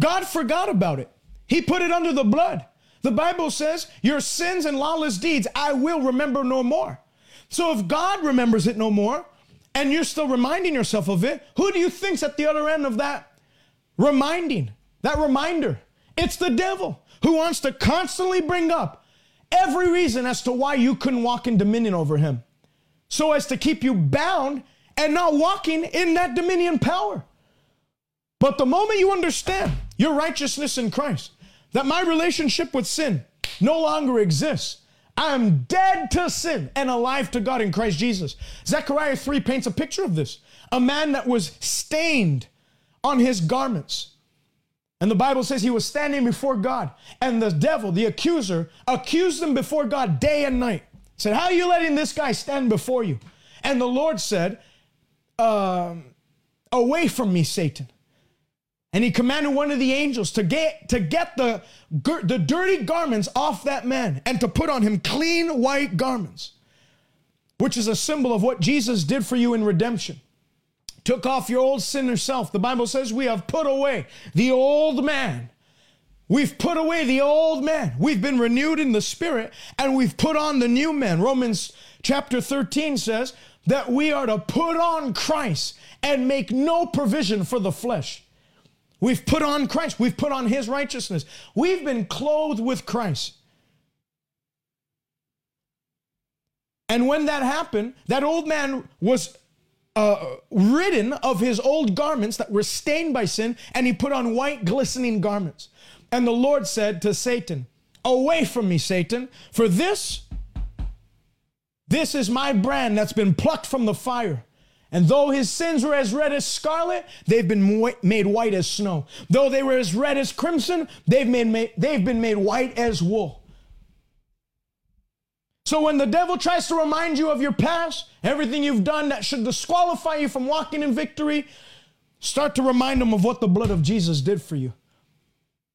God forgot about it. He put it under the blood. The Bible says, Your sins and lawless deeds I will remember no more. So if God remembers it no more, and you're still reminding yourself of it, who do you think's at the other end of that reminding, that reminder? It's the devil who wants to constantly bring up every reason as to why you couldn't walk in dominion over him, so as to keep you bound and not walking in that dominion power. But the moment you understand your righteousness in Christ, that my relationship with sin no longer exists. I am dead to sin and alive to God in Christ Jesus. Zechariah 3 paints a picture of this. A man that was stained on his garments. And the Bible says he was standing before God, and the devil, the accuser, accused him before God day and night. Said, How are you letting this guy stand before you? And the Lord said, um, Away from me, Satan. And he commanded one of the angels to get to get the the dirty garments off that man and to put on him clean white garments, which is a symbol of what Jesus did for you in redemption. Took off your old sinner self. The Bible says we have put away the old man. We've put away the old man. We've been renewed in the spirit and we've put on the new man. Romans chapter 13 says that we are to put on Christ and make no provision for the flesh. We've put on Christ. We've put on his righteousness. We've been clothed with Christ. And when that happened, that old man was uh, ridden of his old garments that were stained by sin, and he put on white, glistening garments. And the Lord said to Satan, Away from me, Satan, for this, this is my brand that's been plucked from the fire. And though his sins were as red as scarlet, they've been made white as snow. Though they were as red as crimson, they've, made, they've been made white as wool. So when the devil tries to remind you of your past, everything you've done that should disqualify you from walking in victory, start to remind him of what the blood of Jesus did for you.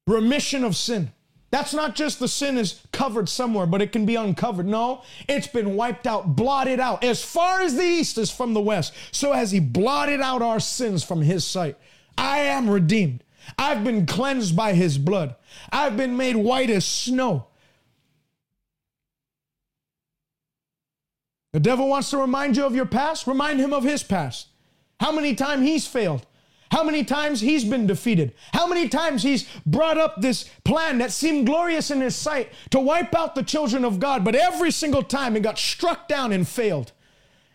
Remission of sin. That's not just the sin is covered somewhere, but it can be uncovered. No, it's been wiped out, blotted out. As far as the east is from the west, so has he blotted out our sins from his sight. I am redeemed. I've been cleansed by his blood. I've been made white as snow. The devil wants to remind you of your past, remind him of his past. How many times he's failed? How many times he's been defeated? How many times he's brought up this plan that seemed glorious in his sight to wipe out the children of God, but every single time it got struck down and failed.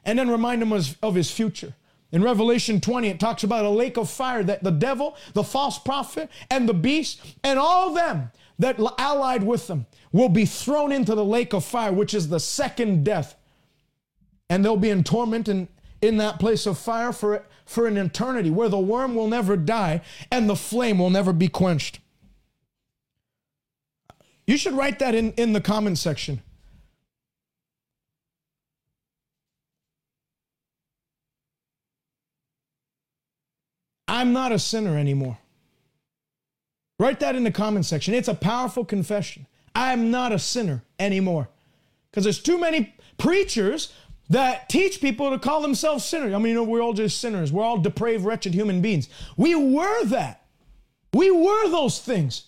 And then remind him of his future. In Revelation 20, it talks about a lake of fire that the devil, the false prophet, and the beast, and all them that allied with them will be thrown into the lake of fire, which is the second death. And they'll be in torment and in that place of fire for, for an eternity, where the worm will never die and the flame will never be quenched. You should write that in, in the comment section. I'm not a sinner anymore. Write that in the comment section. It's a powerful confession. I'm not a sinner anymore. Because there's too many preachers that teach people to call themselves sinners. I mean, you know, we're all just sinners. We're all depraved, wretched human beings. We were that. We were those things.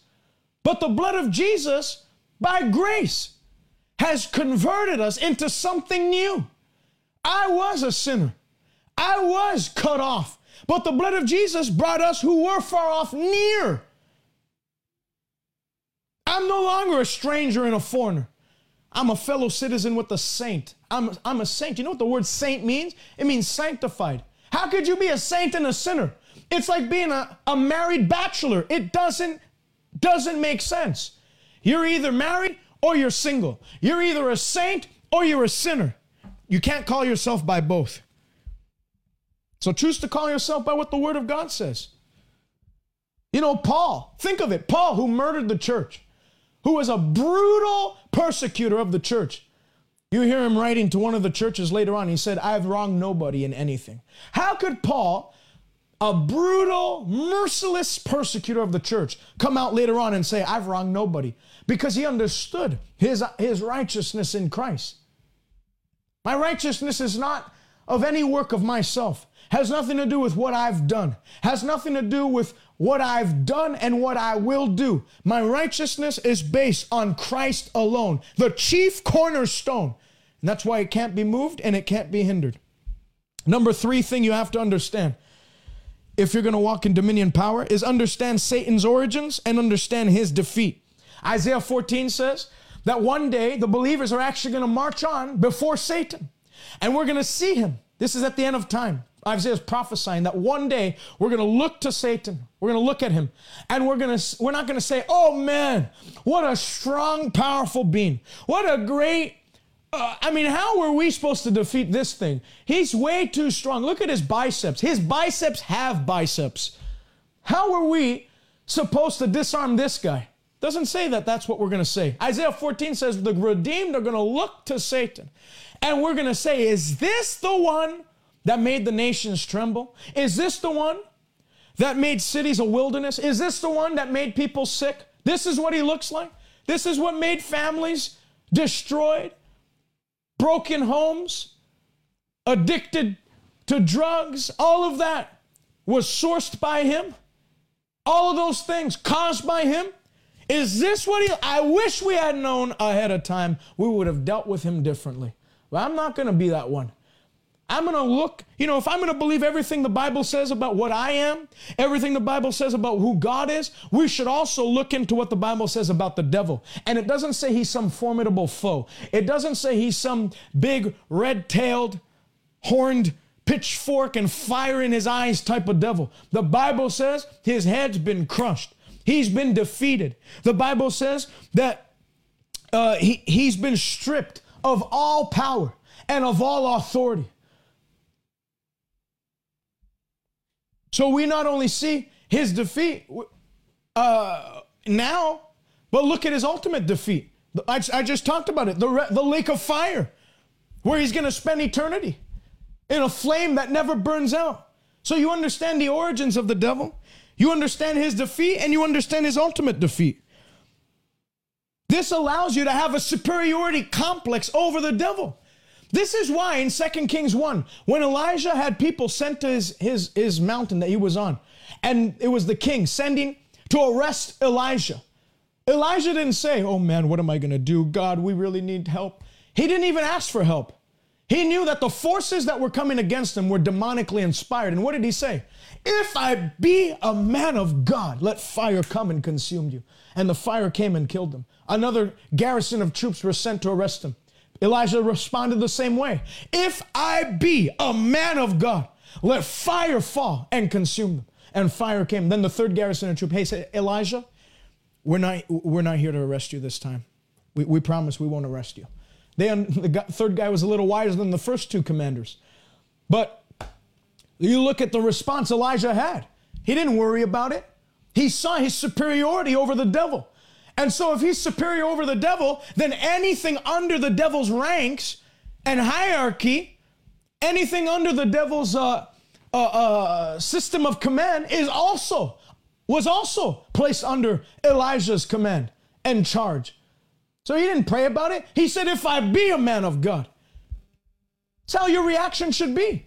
But the blood of Jesus, by grace, has converted us into something new. I was a sinner. I was cut off. But the blood of Jesus brought us who were far off near. I'm no longer a stranger and a foreigner. I'm a fellow citizen with the saint. I'm, I'm a saint. You know what the word saint means? It means sanctified. How could you be a saint and a sinner? It's like being a, a married bachelor. It doesn't, doesn't make sense. You're either married or you're single. You're either a saint or you're a sinner. You can't call yourself by both. So choose to call yourself by what the Word of God says. You know, Paul, think of it Paul, who murdered the church, who was a brutal persecutor of the church. You hear him writing to one of the churches later on. He said, I've wronged nobody in anything. How could Paul, a brutal, merciless persecutor of the church, come out later on and say, I've wronged nobody? Because he understood his, his righteousness in Christ. My righteousness is not of any work of myself has nothing to do with what I've done, has nothing to do with what I've done and what I will do. My righteousness is based on Christ alone, the chief cornerstone. And that's why it can't be moved and it can't be hindered. Number three thing you have to understand if you're going to walk in dominion power is understand Satan's origins and understand his defeat. Isaiah 14 says that one day the believers are actually going to march on before Satan and we're going to see him. This is at the end of time. Isaiah is prophesying that one day we're going to look to Satan. We're going to look at him and we're going to we're not going to say, "Oh man, what a strong powerful being. What a great uh, I mean, how were we supposed to defeat this thing? He's way too strong. Look at his biceps. His biceps have biceps. How were we supposed to disarm this guy? Doesn't say that that's what we're going to say. Isaiah 14 says the redeemed are going to look to Satan and we're going to say, Is this the one that made the nations tremble? Is this the one that made cities a wilderness? Is this the one that made people sick? This is what he looks like. This is what made families destroyed, broken homes, addicted to drugs. All of that was sourced by him. All of those things caused by him. Is this what he? I wish we had known ahead of time. We would have dealt with him differently. But I'm not going to be that one. I'm going to look, you know, if I'm going to believe everything the Bible says about what I am, everything the Bible says about who God is, we should also look into what the Bible says about the devil. And it doesn't say he's some formidable foe, it doesn't say he's some big red tailed, horned, pitchfork and fire in his eyes type of devil. The Bible says his head's been crushed, he's been defeated. The Bible says that uh, he, he's been stripped of all power and of all authority. So we not only see his defeat uh, now, but look at his ultimate defeat. I, I just talked about it the, the lake of fire, where he's going to spend eternity in a flame that never burns out. So you understand the origins of the devil, you understand his defeat, and you understand his ultimate defeat. This allows you to have a superiority complex over the devil. This is why in 2 Kings 1, when Elijah had people sent to his, his, his mountain that he was on, and it was the king sending to arrest Elijah. Elijah didn't say, Oh man, what am I going to do? God, we really need help. He didn't even ask for help. He knew that the forces that were coming against him were demonically inspired. And what did he say? If I be a man of God, let fire come and consume you. And the fire came and killed him. Another garrison of troops were sent to arrest him. Elijah responded the same way. If I be a man of God, let fire fall and consume them. And fire came. Then the third garrison of troops, hey, said, Elijah, we're not, we're not here to arrest you this time. We, we promise we won't arrest you. They, the third guy was a little wiser than the first two commanders. But you look at the response Elijah had. He didn't worry about it. He saw his superiority over the devil. And so, if he's superior over the devil, then anything under the devil's ranks and hierarchy, anything under the devil's uh, uh, uh, system of command is also was also placed under Elijah's command and charge. So he didn't pray about it. He said, "If I be a man of God." That's how your reaction should be.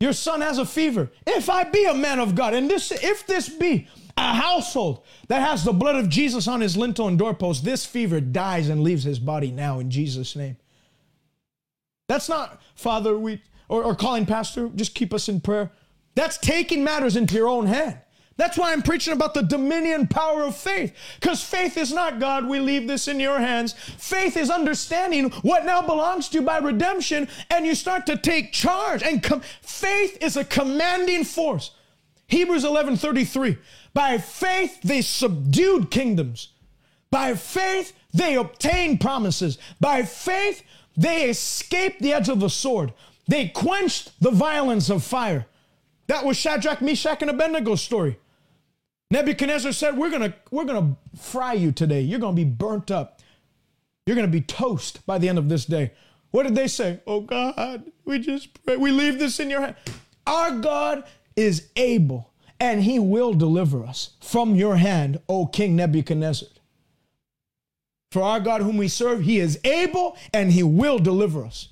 Your son has a fever. If I be a man of God, and this, if this be a household that has the blood of Jesus on his lintel and doorpost, this fever dies and leaves his body now in Jesus' name. That's not, Father, we, or, or calling Pastor, just keep us in prayer. That's taking matters into your own hand. That's why I'm preaching about the dominion power of faith. Because faith is not God, we leave this in your hands. Faith is understanding what now belongs to you by redemption, and you start to take charge. And com- faith is a commanding force. Hebrews 11 33. By faith, they subdued kingdoms. By faith, they obtained promises. By faith, they escaped the edge of the sword. They quenched the violence of fire. That was Shadrach, Meshach, and Abednego's story. Nebuchadnezzar said, We're gonna, we're gonna fry you today. You're gonna be burnt up. You're gonna be toast by the end of this day. What did they say? Oh God, we just pray. We leave this in your hand. Our God is able and he will deliver us from your hand, O King Nebuchadnezzar. For our God, whom we serve, he is able and he will deliver us.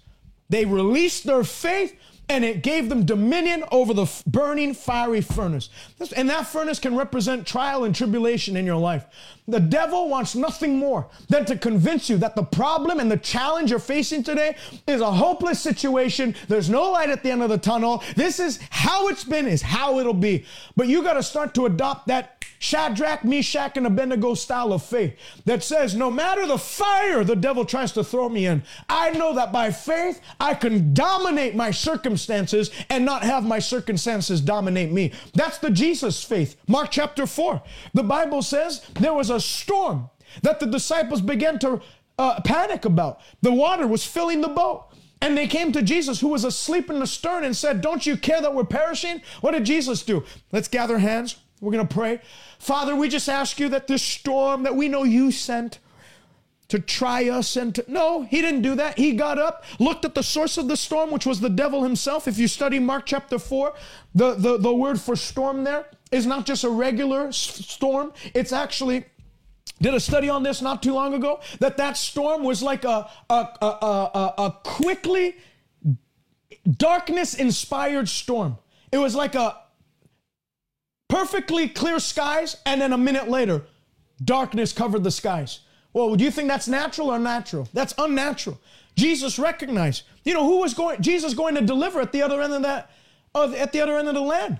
They released their faith and it gave them dominion over the burning fiery furnace. And that furnace can represent trial and tribulation in your life. The devil wants nothing more than to convince you that the problem and the challenge you're facing today is a hopeless situation. There's no light at the end of the tunnel. This is how it's been, is how it'll be. But you got to start to adopt that Shadrach, Meshach, and Abednego style of faith that says, no matter the fire the devil tries to throw me in, I know that by faith I can dominate my circumstances and not have my circumstances dominate me. That's the Jesus faith. Mark chapter 4. The Bible says there was a storm that the disciples began to uh, panic about. The water was filling the boat. And they came to Jesus, who was asleep in the stern, and said, Don't you care that we're perishing? What did Jesus do? Let's gather hands. We're going to pray. Father, we just ask you that this storm that we know you sent to try us and to. No, he didn't do that. He got up, looked at the source of the storm, which was the devil himself. If you study Mark chapter 4, the, the, the word for storm there is not just a regular storm, it's actually did a study on this not too long ago that that storm was like a, a, a, a, a quickly darkness inspired storm. It was like a perfectly clear skies, and then a minute later, darkness covered the skies. Well, do you think that's natural or natural? That's unnatural. Jesus recognized, you know, who was going, Jesus going to deliver at the other end of that, at the other end of the land.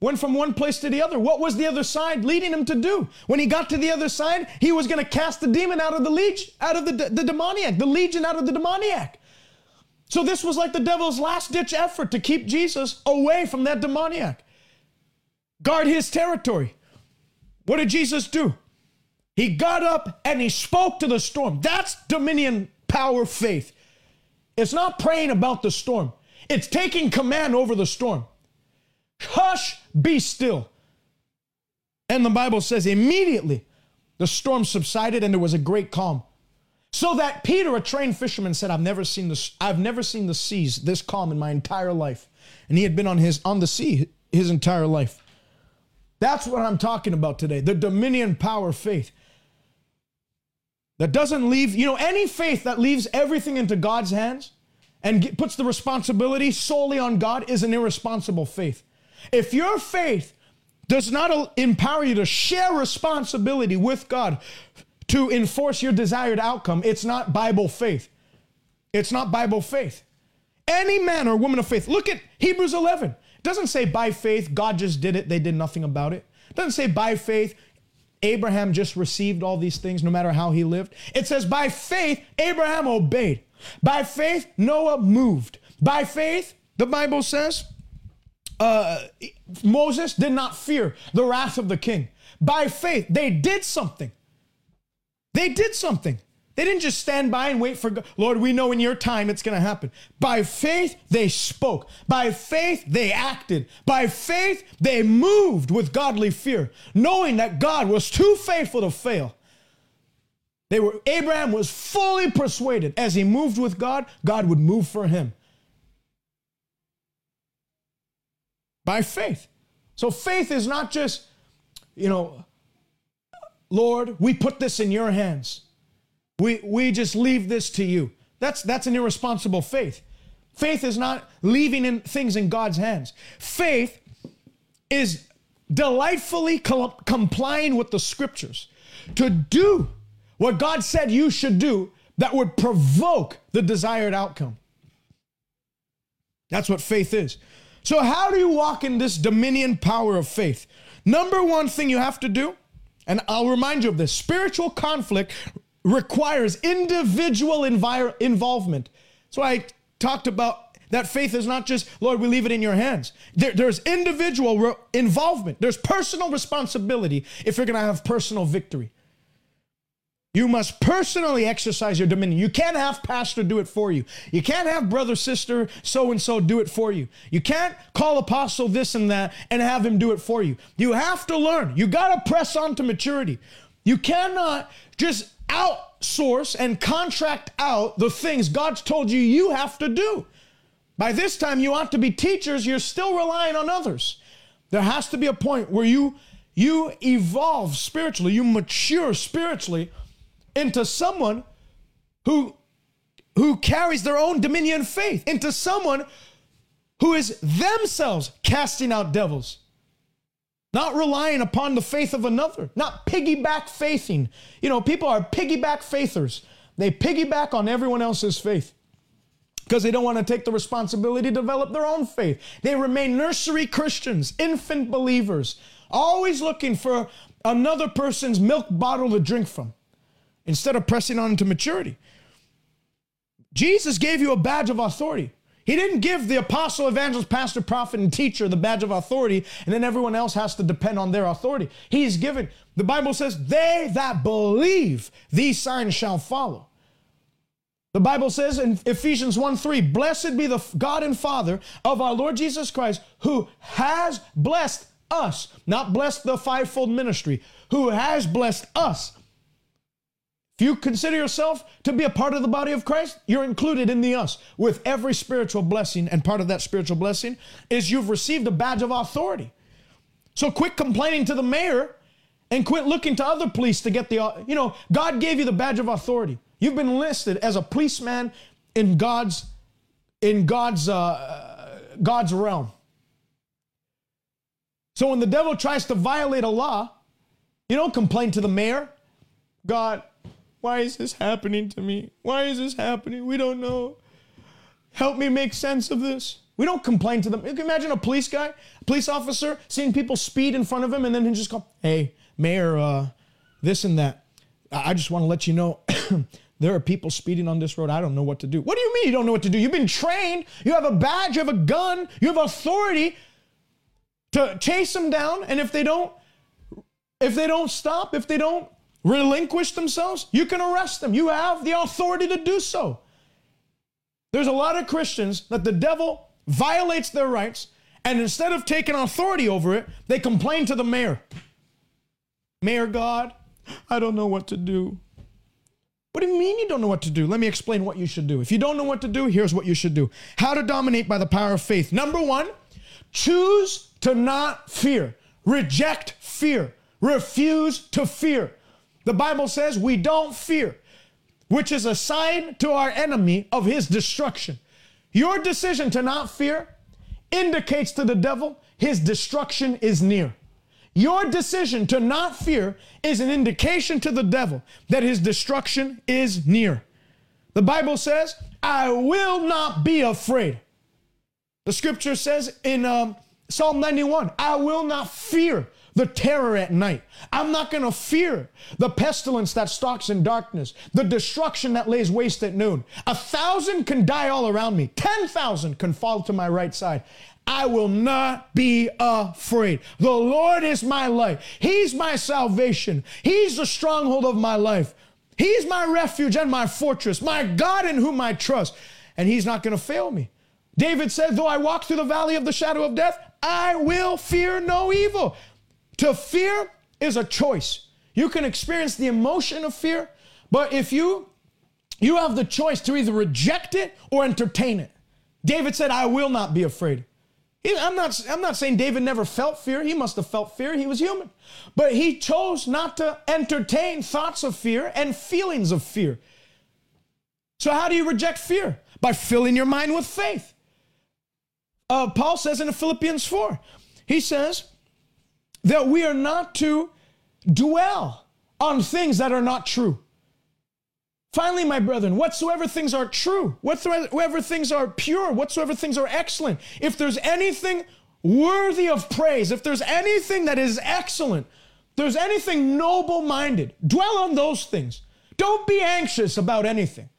Went from one place to the other. What was the other side leading him to do? When he got to the other side, he was going to cast the demon out of the legion, out of the, the demoniac, the legion out of the demoniac. So this was like the devil's last ditch effort to keep Jesus away from that demoniac guard his territory. What did Jesus do? He got up and he spoke to the storm. That's dominion, power, faith. It's not praying about the storm, it's taking command over the storm. Hush, be still. And the Bible says immediately the storm subsided and there was a great calm. So that Peter, a trained fisherman, said, I've never seen this, I've never seen the seas this calm in my entire life. And he had been on his on the sea his entire life. That's what I'm talking about today. The dominion power faith. That doesn't leave, you know, any faith that leaves everything into God's hands and puts the responsibility solely on God is an irresponsible faith. If your faith does not empower you to share responsibility with God to enforce your desired outcome, it's not Bible faith. It's not Bible faith. Any man or woman of faith, look at Hebrews 11. It doesn't say by faith, God just did it, they did nothing about it. It doesn't say by faith, Abraham just received all these things no matter how he lived. It says by faith, Abraham obeyed. By faith, Noah moved. By faith, the Bible says, uh, Moses did not fear the wrath of the king. By faith, they did something. They did something. They didn't just stand by and wait for God. Lord, we know in your time it's going to happen. By faith, they spoke. By faith, they acted. By faith, they moved with godly fear, knowing that God was too faithful to fail. They were Abraham was fully persuaded as he moved with God, God would move for him. By faith. So faith is not just, you know, Lord, we put this in your hands. We, we just leave this to you. That's, that's an irresponsible faith. Faith is not leaving in things in God's hands. Faith is delightfully complying with the scriptures to do what God said you should do that would provoke the desired outcome. That's what faith is. So, how do you walk in this dominion power of faith? Number one thing you have to do, and I'll remind you of this spiritual conflict requires individual envir- involvement. That's why I talked about that faith is not just, Lord, we leave it in your hands. There, there's individual re- involvement, there's personal responsibility if you're going to have personal victory. You must personally exercise your dominion. You can't have pastor do it for you. You can't have brother, sister, so and so do it for you. You can't call apostle this and that and have him do it for you. You have to learn. You got to press on to maturity. You cannot just outsource and contract out the things God's told you you have to do. By this time, you ought to be teachers. You're still relying on others. There has to be a point where you you evolve spiritually, you mature spiritually into someone who who carries their own dominion faith, into someone who is themselves casting out devils not relying upon the faith of another, not piggyback faithing. You know, people are piggyback faithers. They piggyback on everyone else's faith because they don't want to take the responsibility to develop their own faith. They remain nursery Christians, infant believers, always looking for another person's milk bottle to drink from instead of pressing on into maturity. Jesus gave you a badge of authority. He didn't give the apostle, evangelist, pastor, prophet, and teacher the badge of authority, and then everyone else has to depend on their authority. He's given, the Bible says, they that believe, these signs shall follow. The Bible says in Ephesians 1 3, blessed be the God and Father of our Lord Jesus Christ, who has blessed us, not blessed the fivefold ministry, who has blessed us if you consider yourself to be a part of the body of Christ, you're included in the us with every spiritual blessing. And part of that spiritual blessing is you've received a badge of authority. So quit complaining to the mayor and quit looking to other police to get the, you know, God gave you the badge of authority. You've been listed as a policeman in God's, in God's, uh, God's realm. So when the devil tries to violate a law, you don't complain to the mayor. God, why is this happening to me? Why is this happening? We don't know. Help me make sense of this. We don't complain to them. You can imagine a police guy, a police officer, seeing people speed in front of him and then he just go, hey, mayor, uh, this and that. I just want to let you know <clears throat> there are people speeding on this road. I don't know what to do. What do you mean you don't know what to do? You've been trained. You have a badge, you have a gun, you have authority to chase them down. And if they don't, if they don't stop, if they don't relinquish themselves, you can arrest them. You have the authority to do so. There's a lot of Christians that the devil violates their rights, and instead of taking authority over it, they complain to the mayor. Mayor God, I don't know what to do. What do you mean you don't know what to do? Let me explain what you should do. If you don't know what to do, here's what you should do. How to dominate by the power of faith. Number one, choose to not fear. Reject fear. Refuse to fear. The Bible says we don't fear, which is a sign to our enemy of his destruction. Your decision to not fear indicates to the devil his destruction is near. Your decision to not fear is an indication to the devil that his destruction is near. The Bible says, I will not be afraid. The scripture says in um, Psalm 91, I will not fear the terror at night. I'm not going to fear the pestilence that stalks in darkness, the destruction that lays waste at noon. A thousand can die all around me, 10,000 can fall to my right side. I will not be afraid. The Lord is my light. He's my salvation. He's the stronghold of my life. He's my refuge and my fortress, my God in whom I trust. And He's not going to fail me. David said, Though I walk through the valley of the shadow of death, I will fear no evil. To fear is a choice. You can experience the emotion of fear, but if you you have the choice to either reject it or entertain it. David said, I will not be afraid. I'm not, I'm not saying David never felt fear. He must have felt fear. He was human. But he chose not to entertain thoughts of fear and feelings of fear. So, how do you reject fear? By filling your mind with faith. Uh, Paul says in the Philippians 4, he says that we are not to dwell on things that are not true. Finally, my brethren, whatsoever things are true, whatsoever things are pure, whatsoever things are excellent, if there's anything worthy of praise, if there's anything that is excellent, there's anything noble minded, dwell on those things. Don't be anxious about anything.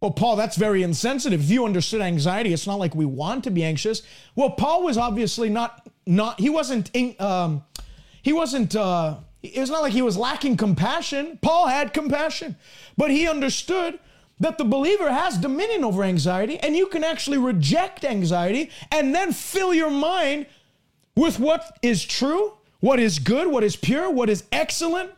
Well, Paul, that's very insensitive. If you understood anxiety, it's not like we want to be anxious. Well, Paul was obviously not not he wasn't um, he wasn't uh, it's not like he was lacking compassion. Paul had compassion, but he understood that the believer has dominion over anxiety, and you can actually reject anxiety and then fill your mind with what is true, what is good, what is pure, what is excellent.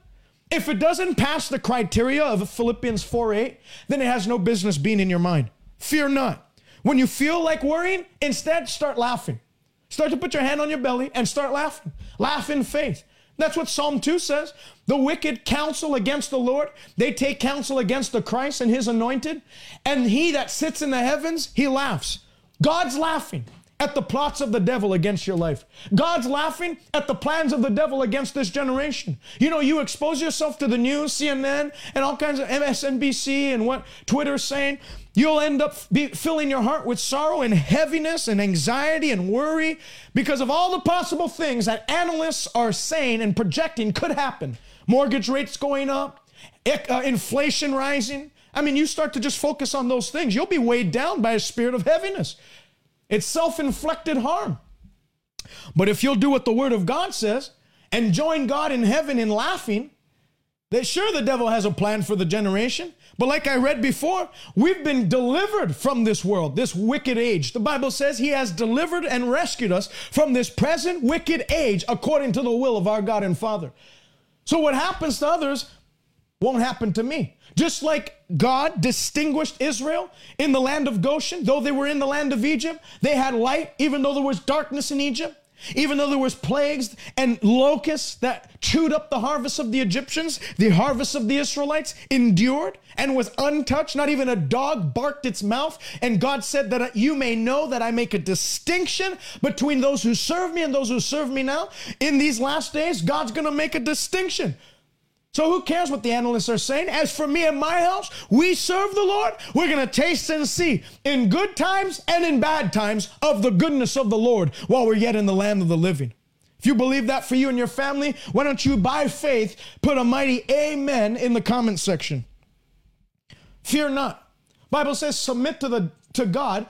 If it doesn't pass the criteria of Philippians 4 8, then it has no business being in your mind. Fear not. When you feel like worrying, instead start laughing. Start to put your hand on your belly and start laughing. Laugh in faith. That's what Psalm 2 says. The wicked counsel against the Lord. They take counsel against the Christ and his anointed. And he that sits in the heavens, he laughs. God's laughing at the plots of the devil against your life. God's laughing at the plans of the devil against this generation. You know, you expose yourself to the news, CNN, and all kinds of MSNBC and what Twitter's saying. You'll end up filling your heart with sorrow and heaviness and anxiety and worry because of all the possible things that analysts are saying and projecting could happen. Mortgage rates going up, uh, inflation rising. I mean, you start to just focus on those things. You'll be weighed down by a spirit of heaviness. It's self inflicted harm. But if you'll do what the Word of God says and join God in heaven in laughing, that sure the devil has a plan for the generation, but like I read before, we've been delivered from this world, this wicked age. The Bible says he has delivered and rescued us from this present wicked age according to the will of our God and Father. So what happens to others won't happen to me. Just like God distinguished Israel in the land of Goshen, though they were in the land of Egypt, they had light even though there was darkness in Egypt. Even though there was plagues and locusts that chewed up the harvest of the Egyptians, the harvest of the Israelites endured and was untouched. Not even a dog barked its mouth. And God said that you may know that I make a distinction between those who serve me and those who serve me now. In these last days, God's going to make a distinction. So who cares what the analysts are saying? As for me and my house, we serve the Lord. We're going to taste and see in good times and in bad times of the goodness of the Lord while we're yet in the land of the living. If you believe that for you and your family, why don't you by faith put a mighty amen in the comment section? Fear not. Bible says submit to the to God,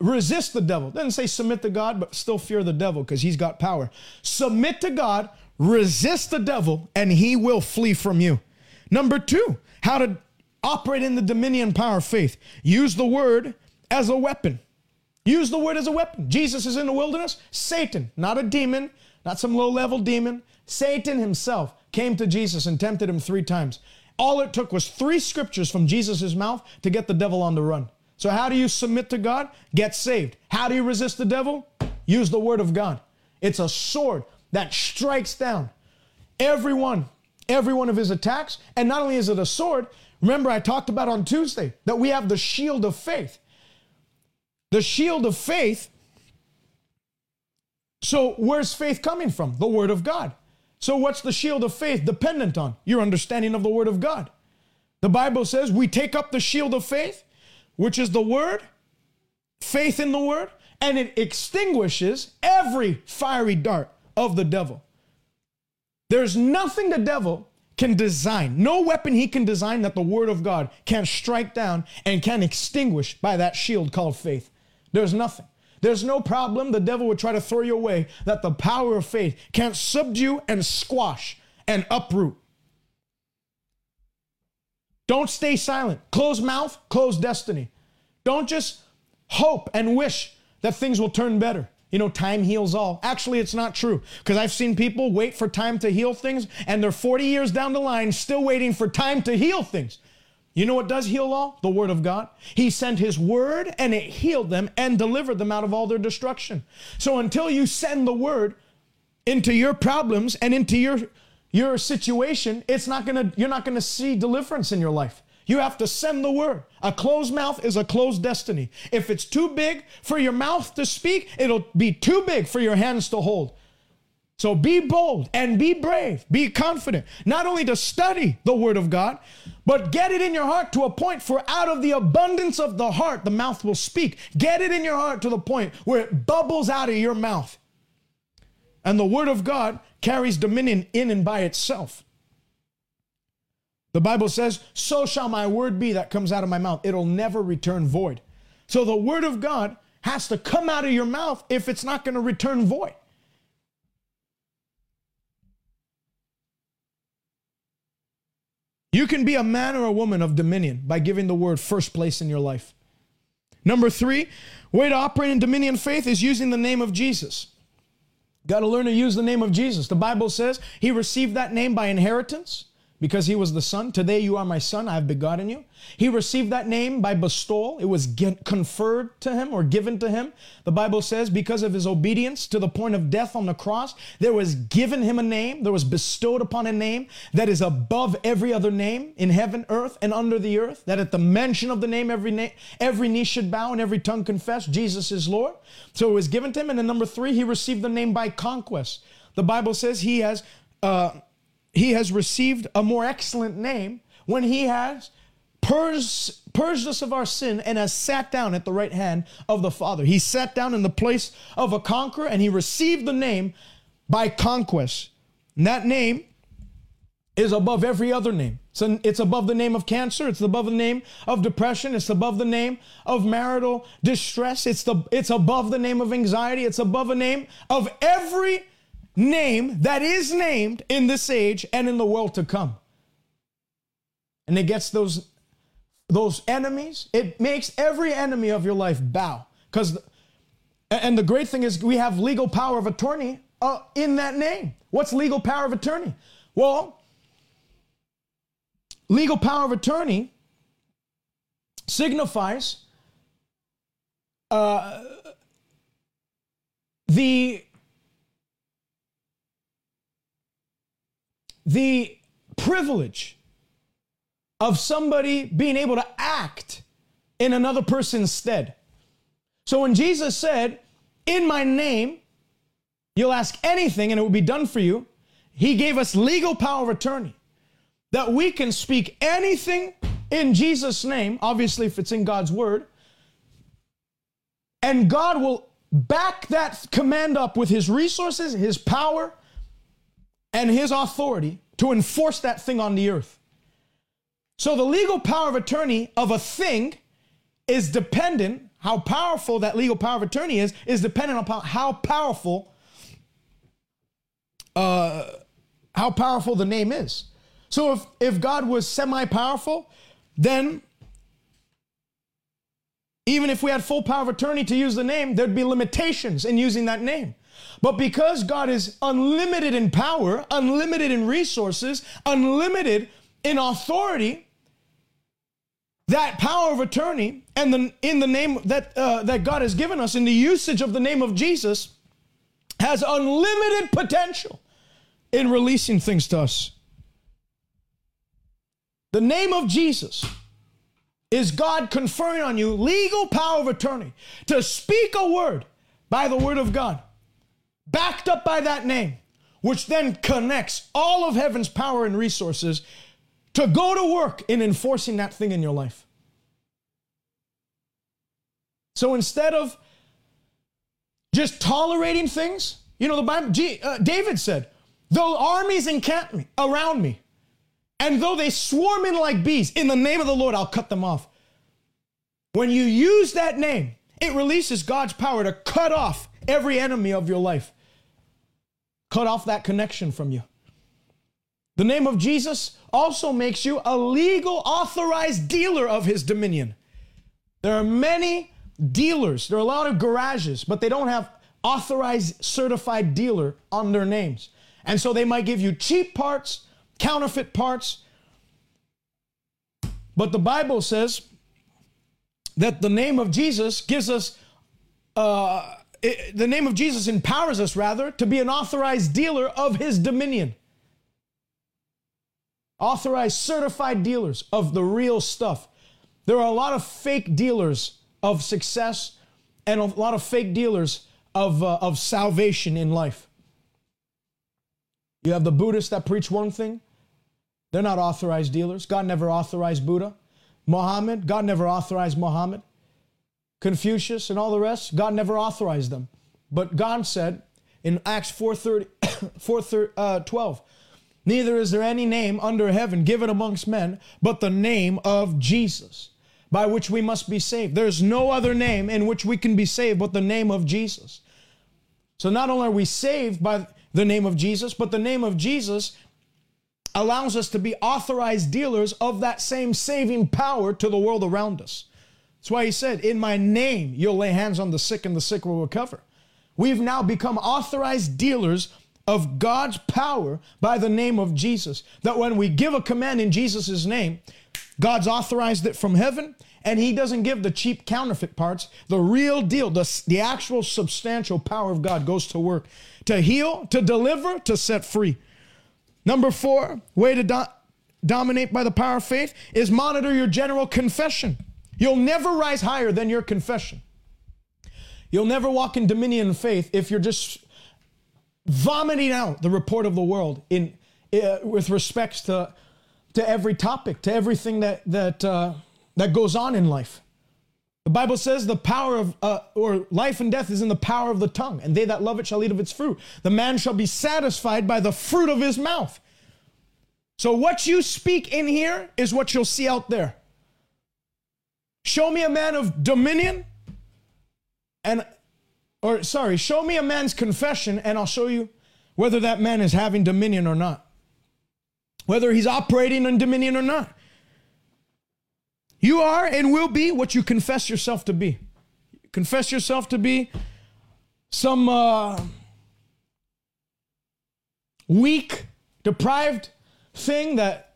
resist the devil. Doesn't say submit to God, but still fear the devil because he's got power. Submit to God, Resist the devil and he will flee from you. Number two, how to operate in the dominion power of faith. Use the word as a weapon. Use the word as a weapon. Jesus is in the wilderness. Satan, not a demon, not some low level demon. Satan himself came to Jesus and tempted him three times. All it took was three scriptures from Jesus' mouth to get the devil on the run. So, how do you submit to God? Get saved. How do you resist the devil? Use the word of God. It's a sword that strikes down every one, every one of his attacks. And not only is it a sword, remember I talked about on Tuesday that we have the shield of faith. The shield of faith. So, where's faith coming from? The word of God. So, what's the shield of faith dependent on? Your understanding of the Word of God. The Bible says we take up the shield of faith, which is the Word, faith in the Word, and it extinguishes every fiery dart of the devil. There's nothing the devil can design, no weapon he can design that the Word of God can strike down and can extinguish by that shield called faith. There's nothing. There's no problem the devil would try to throw your way that the power of faith can't subdue and squash and uproot. Don't stay silent. Close mouth, close destiny. Don't just hope and wish that things will turn better. You know, time heals all. Actually, it's not true because I've seen people wait for time to heal things and they're 40 years down the line still waiting for time to heal things. You know what does heal all? The Word of God. He sent His Word and it healed them and delivered them out of all their destruction. So until you send the Word into your problems and into your, your situation, it's not gonna, you're not gonna see deliverance in your life. You have to send the word. A closed mouth is a closed destiny. If it's too big for your mouth to speak, it'll be too big for your hands to hold. So be bold and be brave, be confident, not only to study the word of God, but get it in your heart to a point for out of the abundance of the heart, the mouth will speak. Get it in your heart to the point where it bubbles out of your mouth. And the word of God carries dominion in and by itself. The Bible says, So shall my word be that comes out of my mouth. It'll never return void. So the word of God has to come out of your mouth if it's not going to return void. You can be a man or a woman of dominion by giving the word first place in your life. Number three, way to operate in dominion faith is using the name of Jesus. Got to learn to use the name of Jesus. The Bible says he received that name by inheritance because he was the son. Today you are my son, I have begotten you. He received that name by bestowal. It was conferred to him or given to him. The Bible says because of his obedience to the point of death on the cross, there was given him a name, there was bestowed upon a name that is above every other name in heaven, earth, and under the earth, that at the mention of the name every name every knee should bow and every tongue confess Jesus is Lord. So it was given to him and then number 3, he received the name by conquest. The Bible says he has uh, he has received a more excellent name when he has purged, purged us of our sin and has sat down at the right hand of the Father. He sat down in the place of a conqueror and he received the name by conquest. And that name is above every other name. So it's above the name of cancer. It's above the name of depression. It's above the name of marital distress. It's the it's above the name of anxiety. It's above a name of every name that is named in this age and in the world to come. And it gets those those enemies, it makes every enemy of your life bow. Because and the great thing is we have legal power of attorney uh, in that name. What's legal power of attorney? Well, legal power of attorney signifies uh, the the privilege of somebody being able to act in another person's stead. So when Jesus said, In my name, you'll ask anything and it will be done for you, he gave us legal power of attorney that we can speak anything in Jesus' name, obviously, if it's in God's word, and God will back that command up with his resources, his power, and his authority to enforce that thing on the earth. So the legal power of attorney of a thing is dependent, how powerful that legal power of attorney is, is dependent upon how powerful uh, how powerful the name is. So if, if God was semi-powerful, then even if we had full power of attorney to use the name, there'd be limitations in using that name. But because God is unlimited in power, unlimited in resources, unlimited in authority, that power of attorney, and the, in the name that, uh, that God has given us, in the usage of the name of Jesus, has unlimited potential in releasing things to us. The name of Jesus is God conferring on you legal power of attorney to speak a word by the word of God, backed up by that name, which then connects all of heaven's power and resources to go to work in enforcing that thing in your life. So instead of just tolerating things, you know, the Bible, G, uh, David said, though armies encamp me, around me, and though they swarm in like bees, in the name of the Lord, I'll cut them off. When you use that name, it releases God's power to cut off every enemy of your life. Cut off that connection from you. The name of Jesus also makes you a legal authorized dealer of his dominion. There are many dealers, there are a lot of garages, but they don't have authorized certified dealer on their names. And so they might give you cheap parts counterfeit parts. But the Bible says that the name of Jesus gives us, uh, it, the name of Jesus empowers us, rather, to be an authorized dealer of his dominion. Authorized, certified dealers of the real stuff. There are a lot of fake dealers of success and a lot of fake dealers of, uh, of salvation in life. You have the Buddhists that preach one thing, they're not authorized dealers. God never authorized Buddha. Muhammad, God never authorized Muhammad. Confucius and all the rest, God never authorized them. But God said in Acts 4:30, 4, <coughs> uh, 12, Neither is there any name under heaven given amongst men but the name of Jesus, by which we must be saved. There's no other name in which we can be saved but the name of Jesus. So not only are we saved by the name of Jesus, but the name of Jesus allows us to be authorized dealers of that same saving power to the world around us. That's why he said, In my name, you'll lay hands on the sick and the sick will recover. We've now become authorized dealers of God's power by the name of Jesus. That when we give a command in Jesus' name, God's authorized it from heaven, and He doesn't give the cheap counterfeit parts. The real deal, the, the actual substantial power of God goes to work to heal, to deliver, to set free. Number four, way to do- dominate by the power of faith is monitor your general confession. You'll never rise higher than your confession. You'll never walk in dominion faith if you're just vomiting out the report of the world in uh, with respects to to every topic, to everything that that uh, that goes on in life. The Bible says the power of uh, or life and death is in the power of the tongue, and they that love it shall eat of its fruit. The man shall be satisfied by the fruit of his mouth. So what you speak in here is what you'll see out there. Show me a man of dominion and or sorry, show me a man's confession and I'll show you whether that man is having dominion or not. Whether he's operating in dominion or not. You are and will be what you confess yourself to be. Confess yourself to be some uh, weak, deprived thing that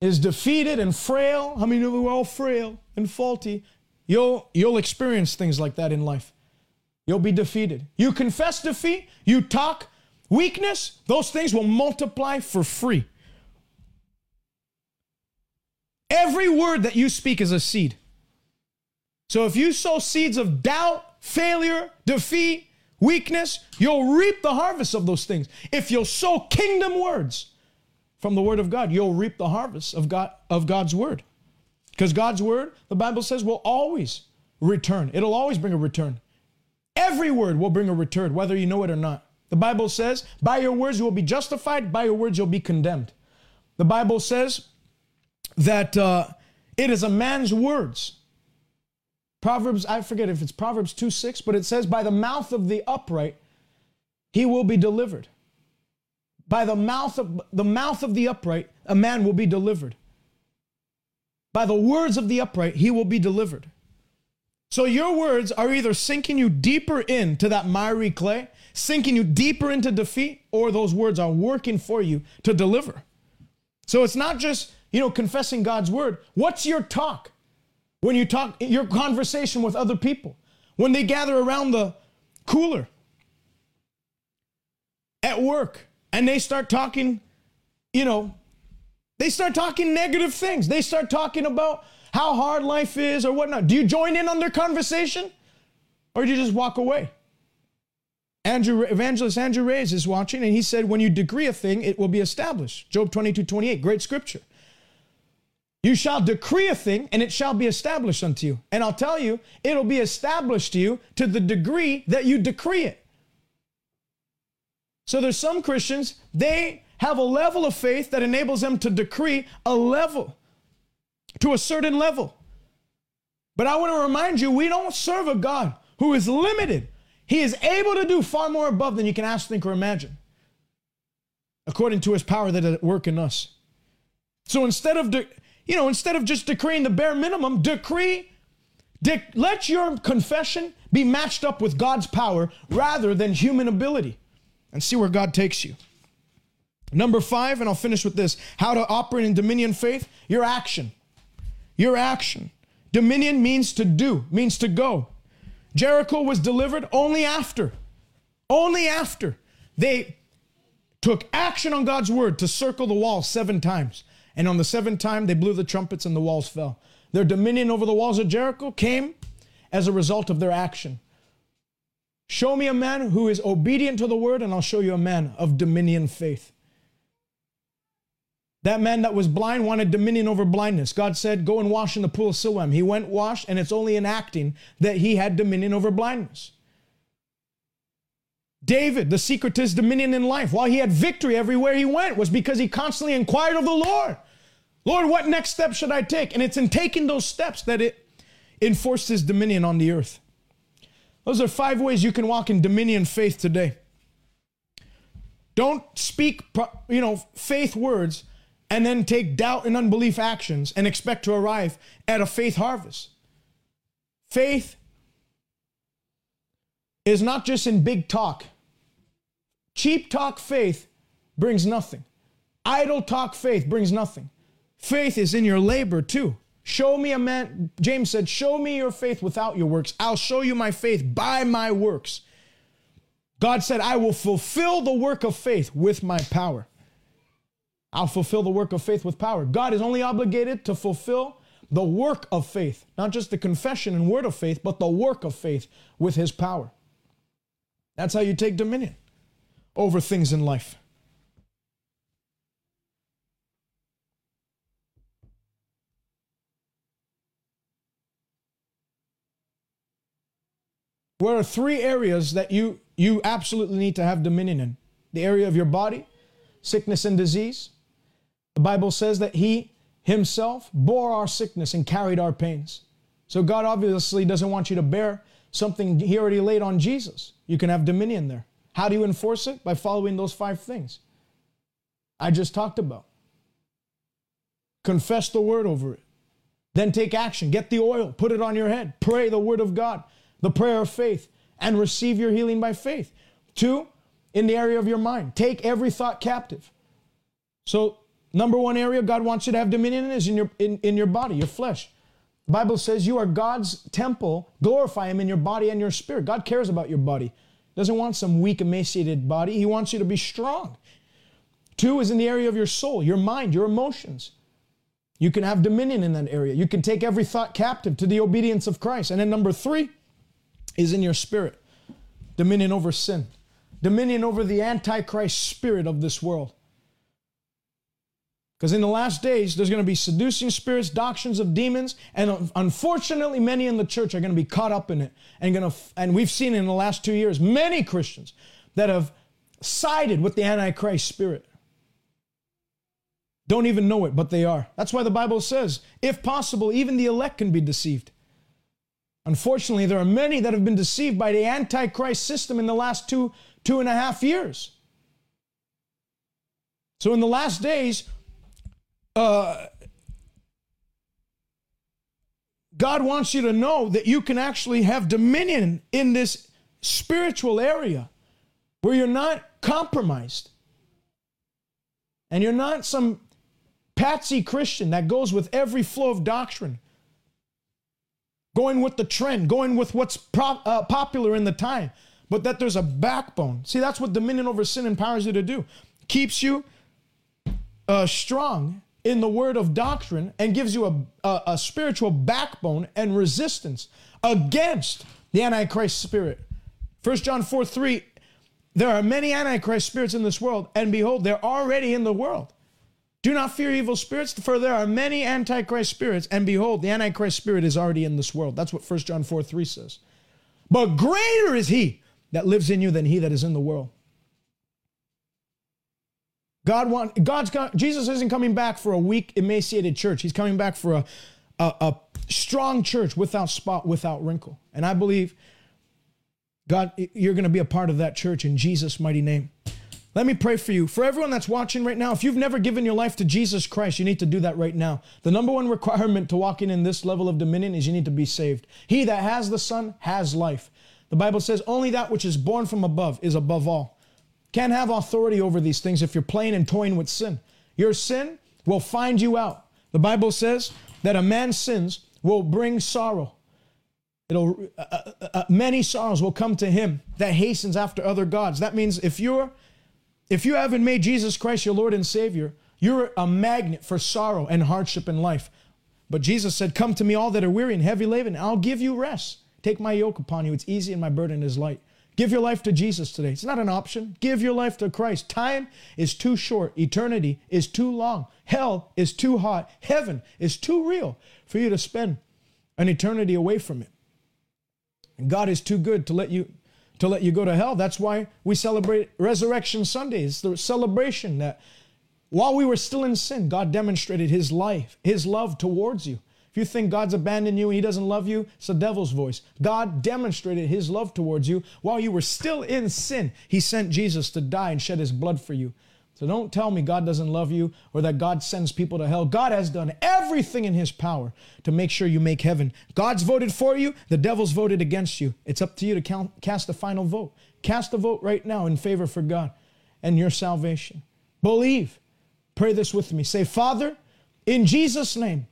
is defeated and frail. How I mean, we're all frail and faulty. You'll, you'll experience things like that in life. You'll be defeated. You confess defeat, you talk weakness, those things will multiply for free. Every word that you speak is a seed. So if you sow seeds of doubt, failure, defeat, weakness, you'll reap the harvest of those things. If you'll sow kingdom words from the word of God, you'll reap the harvest of God of God's word. Because God's word, the Bible says, will always return. It'll always bring a return. Every word will bring a return, whether you know it or not. The Bible says, by your words you will be justified, by your words you'll be condemned. The Bible says that uh, it is a man's words. Proverbs, I forget if it's Proverbs 2 6, but it says, By the mouth of the upright he will be delivered. By the mouth of the mouth of the upright, a man will be delivered. By the words of the upright, he will be delivered. So your words are either sinking you deeper into that miry clay, sinking you deeper into defeat, or those words are working for you to deliver. So it's not just, you know, confessing God's word. What's your talk? When you talk, your conversation with other people, when they gather around the cooler at work and they start talking, you know, they start talking negative things. They start talking about how hard life is or whatnot. Do you join in on their conversation or do you just walk away? Andrew, evangelist Andrew Reyes is watching and he said, when you decree a thing, it will be established. Job 22, 28, great scripture. You shall decree a thing and it shall be established unto you. And I'll tell you, it'll be established to you to the degree that you decree it. So there's some Christians, they have a level of faith that enables them to decree a level to a certain level. But I want to remind you, we don't serve a God who is limited. He is able to do far more above than you can ask, think, or imagine, according to his power that is at work in us. So instead of, de- you know, instead of just decreeing the bare minimum, decree, de- let your confession be matched up with God's power rather than human ability and see where God takes you. Number five, and I'll finish with this how to operate in dominion faith, your action. Your action. Dominion means to do, means to go. Jericho was delivered only after, only after they took action on God's word to circle the wall seven times. And on the seventh time, they blew the trumpets and the walls fell. Their dominion over the walls of Jericho came as a result of their action. Show me a man who is obedient to the word, and I'll show you a man of dominion faith. That man that was blind wanted dominion over blindness. God said, Go and wash in the pool of Siloam. He went, washed, and it's only in acting that he had dominion over blindness. David, the secret to his dominion in life, while he had victory everywhere he went, was because he constantly inquired of the Lord. Lord, what next step should I take? And it's in taking those steps that it enforced his dominion on the earth. Those are five ways you can walk in dominion faith today. Don't speak, you know, faith words and then take doubt and unbelief actions and expect to arrive at a faith harvest. Faith is not just in big talk. Cheap talk faith brings nothing. Idle talk faith brings nothing. Faith is in your labor too. Show me a man, James said, Show me your faith without your works. I'll show you my faith by my works. God said, I will fulfill the work of faith with my power. I'll fulfill the work of faith with power. God is only obligated to fulfill the work of faith, not just the confession and word of faith, but the work of faith with his power. That's how you take dominion over things in life. Where are three areas that you, you absolutely need to have dominion in? The area of your body, sickness and disease, the Bible says that He Himself bore our sickness and carried our pains. So God obviously doesn't want you to bear something He already laid on Jesus. You can have dominion there. How do you enforce it? By following those five things I just talked about. Confess the word over it. Then take action. Get the oil, put it on your head. Pray the word of God, the prayer of faith, and receive your healing by faith. Two, in the area of your mind, take every thought captive. So Number one area God wants you to have dominion in is in your, in, in your body, your flesh. The Bible says you are God's temple. Glorify Him in your body and your spirit. God cares about your body. Doesn't want some weak, emaciated body. He wants you to be strong. Two is in the area of your soul, your mind, your emotions. You can have dominion in that area. You can take every thought captive to the obedience of Christ. And then number three is in your spirit dominion over sin, dominion over the antichrist spirit of this world. Because in the last days, there's going to be seducing spirits, doctrines of demons, and unfortunately, many in the church are going to be caught up in it. And, going to, and we've seen in the last two years many Christians that have sided with the Antichrist spirit. Don't even know it, but they are. That's why the Bible says, if possible, even the elect can be deceived. Unfortunately, there are many that have been deceived by the Antichrist system in the last two, two and a half years. So in the last days, uh, God wants you to know that you can actually have dominion in this spiritual area where you're not compromised and you're not some patsy Christian that goes with every flow of doctrine, going with the trend, going with what's pro- uh, popular in the time, but that there's a backbone. See, that's what dominion over sin empowers you to do. Keeps you uh, strong in the word of doctrine and gives you a, a, a spiritual backbone and resistance against the Antichrist spirit. 1 John 4 3, there are many Antichrist spirits in this world, and behold, they're already in the world. Do not fear evil spirits, for there are many Antichrist spirits, and behold, the Antichrist spirit is already in this world. That's what 1 John 4 3 says. But greater is he that lives in you than he that is in the world. God want God's Jesus isn't coming back for a weak, emaciated church. He's coming back for a, a, a strong church without spot, without wrinkle. And I believe God, you're going to be a part of that church in Jesus' mighty name. Let me pray for you. For everyone that's watching right now, if you've never given your life to Jesus Christ, you need to do that right now. The number one requirement to walking in this level of dominion is you need to be saved. He that has the Son has life. The Bible says only that which is born from above is above all. Can't have authority over these things if you're playing and toying with sin. Your sin will find you out. The Bible says that a man's sins will bring sorrow. It'll uh, uh, uh, uh, many sorrows will come to him that hastens after other gods. That means if you're if you haven't made Jesus Christ your Lord and Savior, you're a magnet for sorrow and hardship in life. But Jesus said, "Come to me all that are weary and heavy laden, I'll give you rest. Take my yoke upon you; it's easy and my burden is light." Give your life to Jesus today. It's not an option. Give your life to Christ. Time is too short. Eternity is too long. Hell is too hot. Heaven is too real for you to spend an eternity away from it. And God is too good to let you to let you go to hell. That's why we celebrate Resurrection Sunday. It's the celebration that while we were still in sin, God demonstrated his life, his love towards you If you think God's abandoned you and He doesn't love you, it's the devil's voice. God demonstrated His love towards you while you were still in sin. He sent Jesus to die and shed His blood for you. So don't tell me God doesn't love you or that God sends people to hell. God has done everything in His power to make sure you make heaven. God's voted for you, the devil's voted against you. It's up to you to count, cast the final vote. Cast a vote right now in favor for God and your salvation. Believe. Pray this with me. Say, Father, in Jesus' name,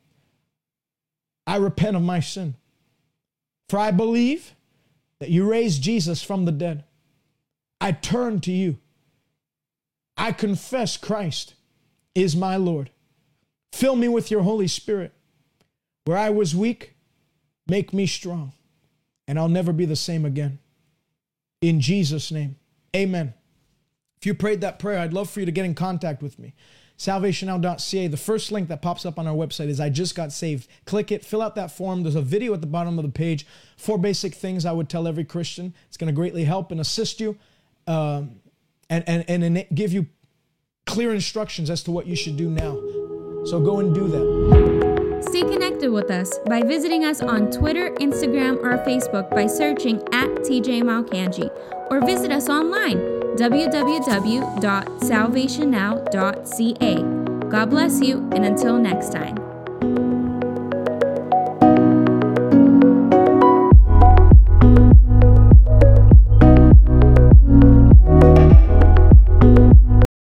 I repent of my sin. For I believe that you raised Jesus from the dead. I turn to you. I confess Christ is my Lord. Fill me with your Holy Spirit. Where I was weak, make me strong, and I'll never be the same again. In Jesus' name, amen. If you prayed that prayer, I'd love for you to get in contact with me salvationnow.ca. The first link that pops up on our website is I just got saved. Click it, fill out that form. There's a video at the bottom of the page. Four basic things I would tell every Christian. It's going to greatly help and assist you um, and, and, and give you clear instructions as to what you should do now. So go and do that. Stay connected with us by visiting us on Twitter, Instagram, or Facebook by searching at TJ Malcangi or visit us online www.salvationnow.ca. God bless you, and until next time.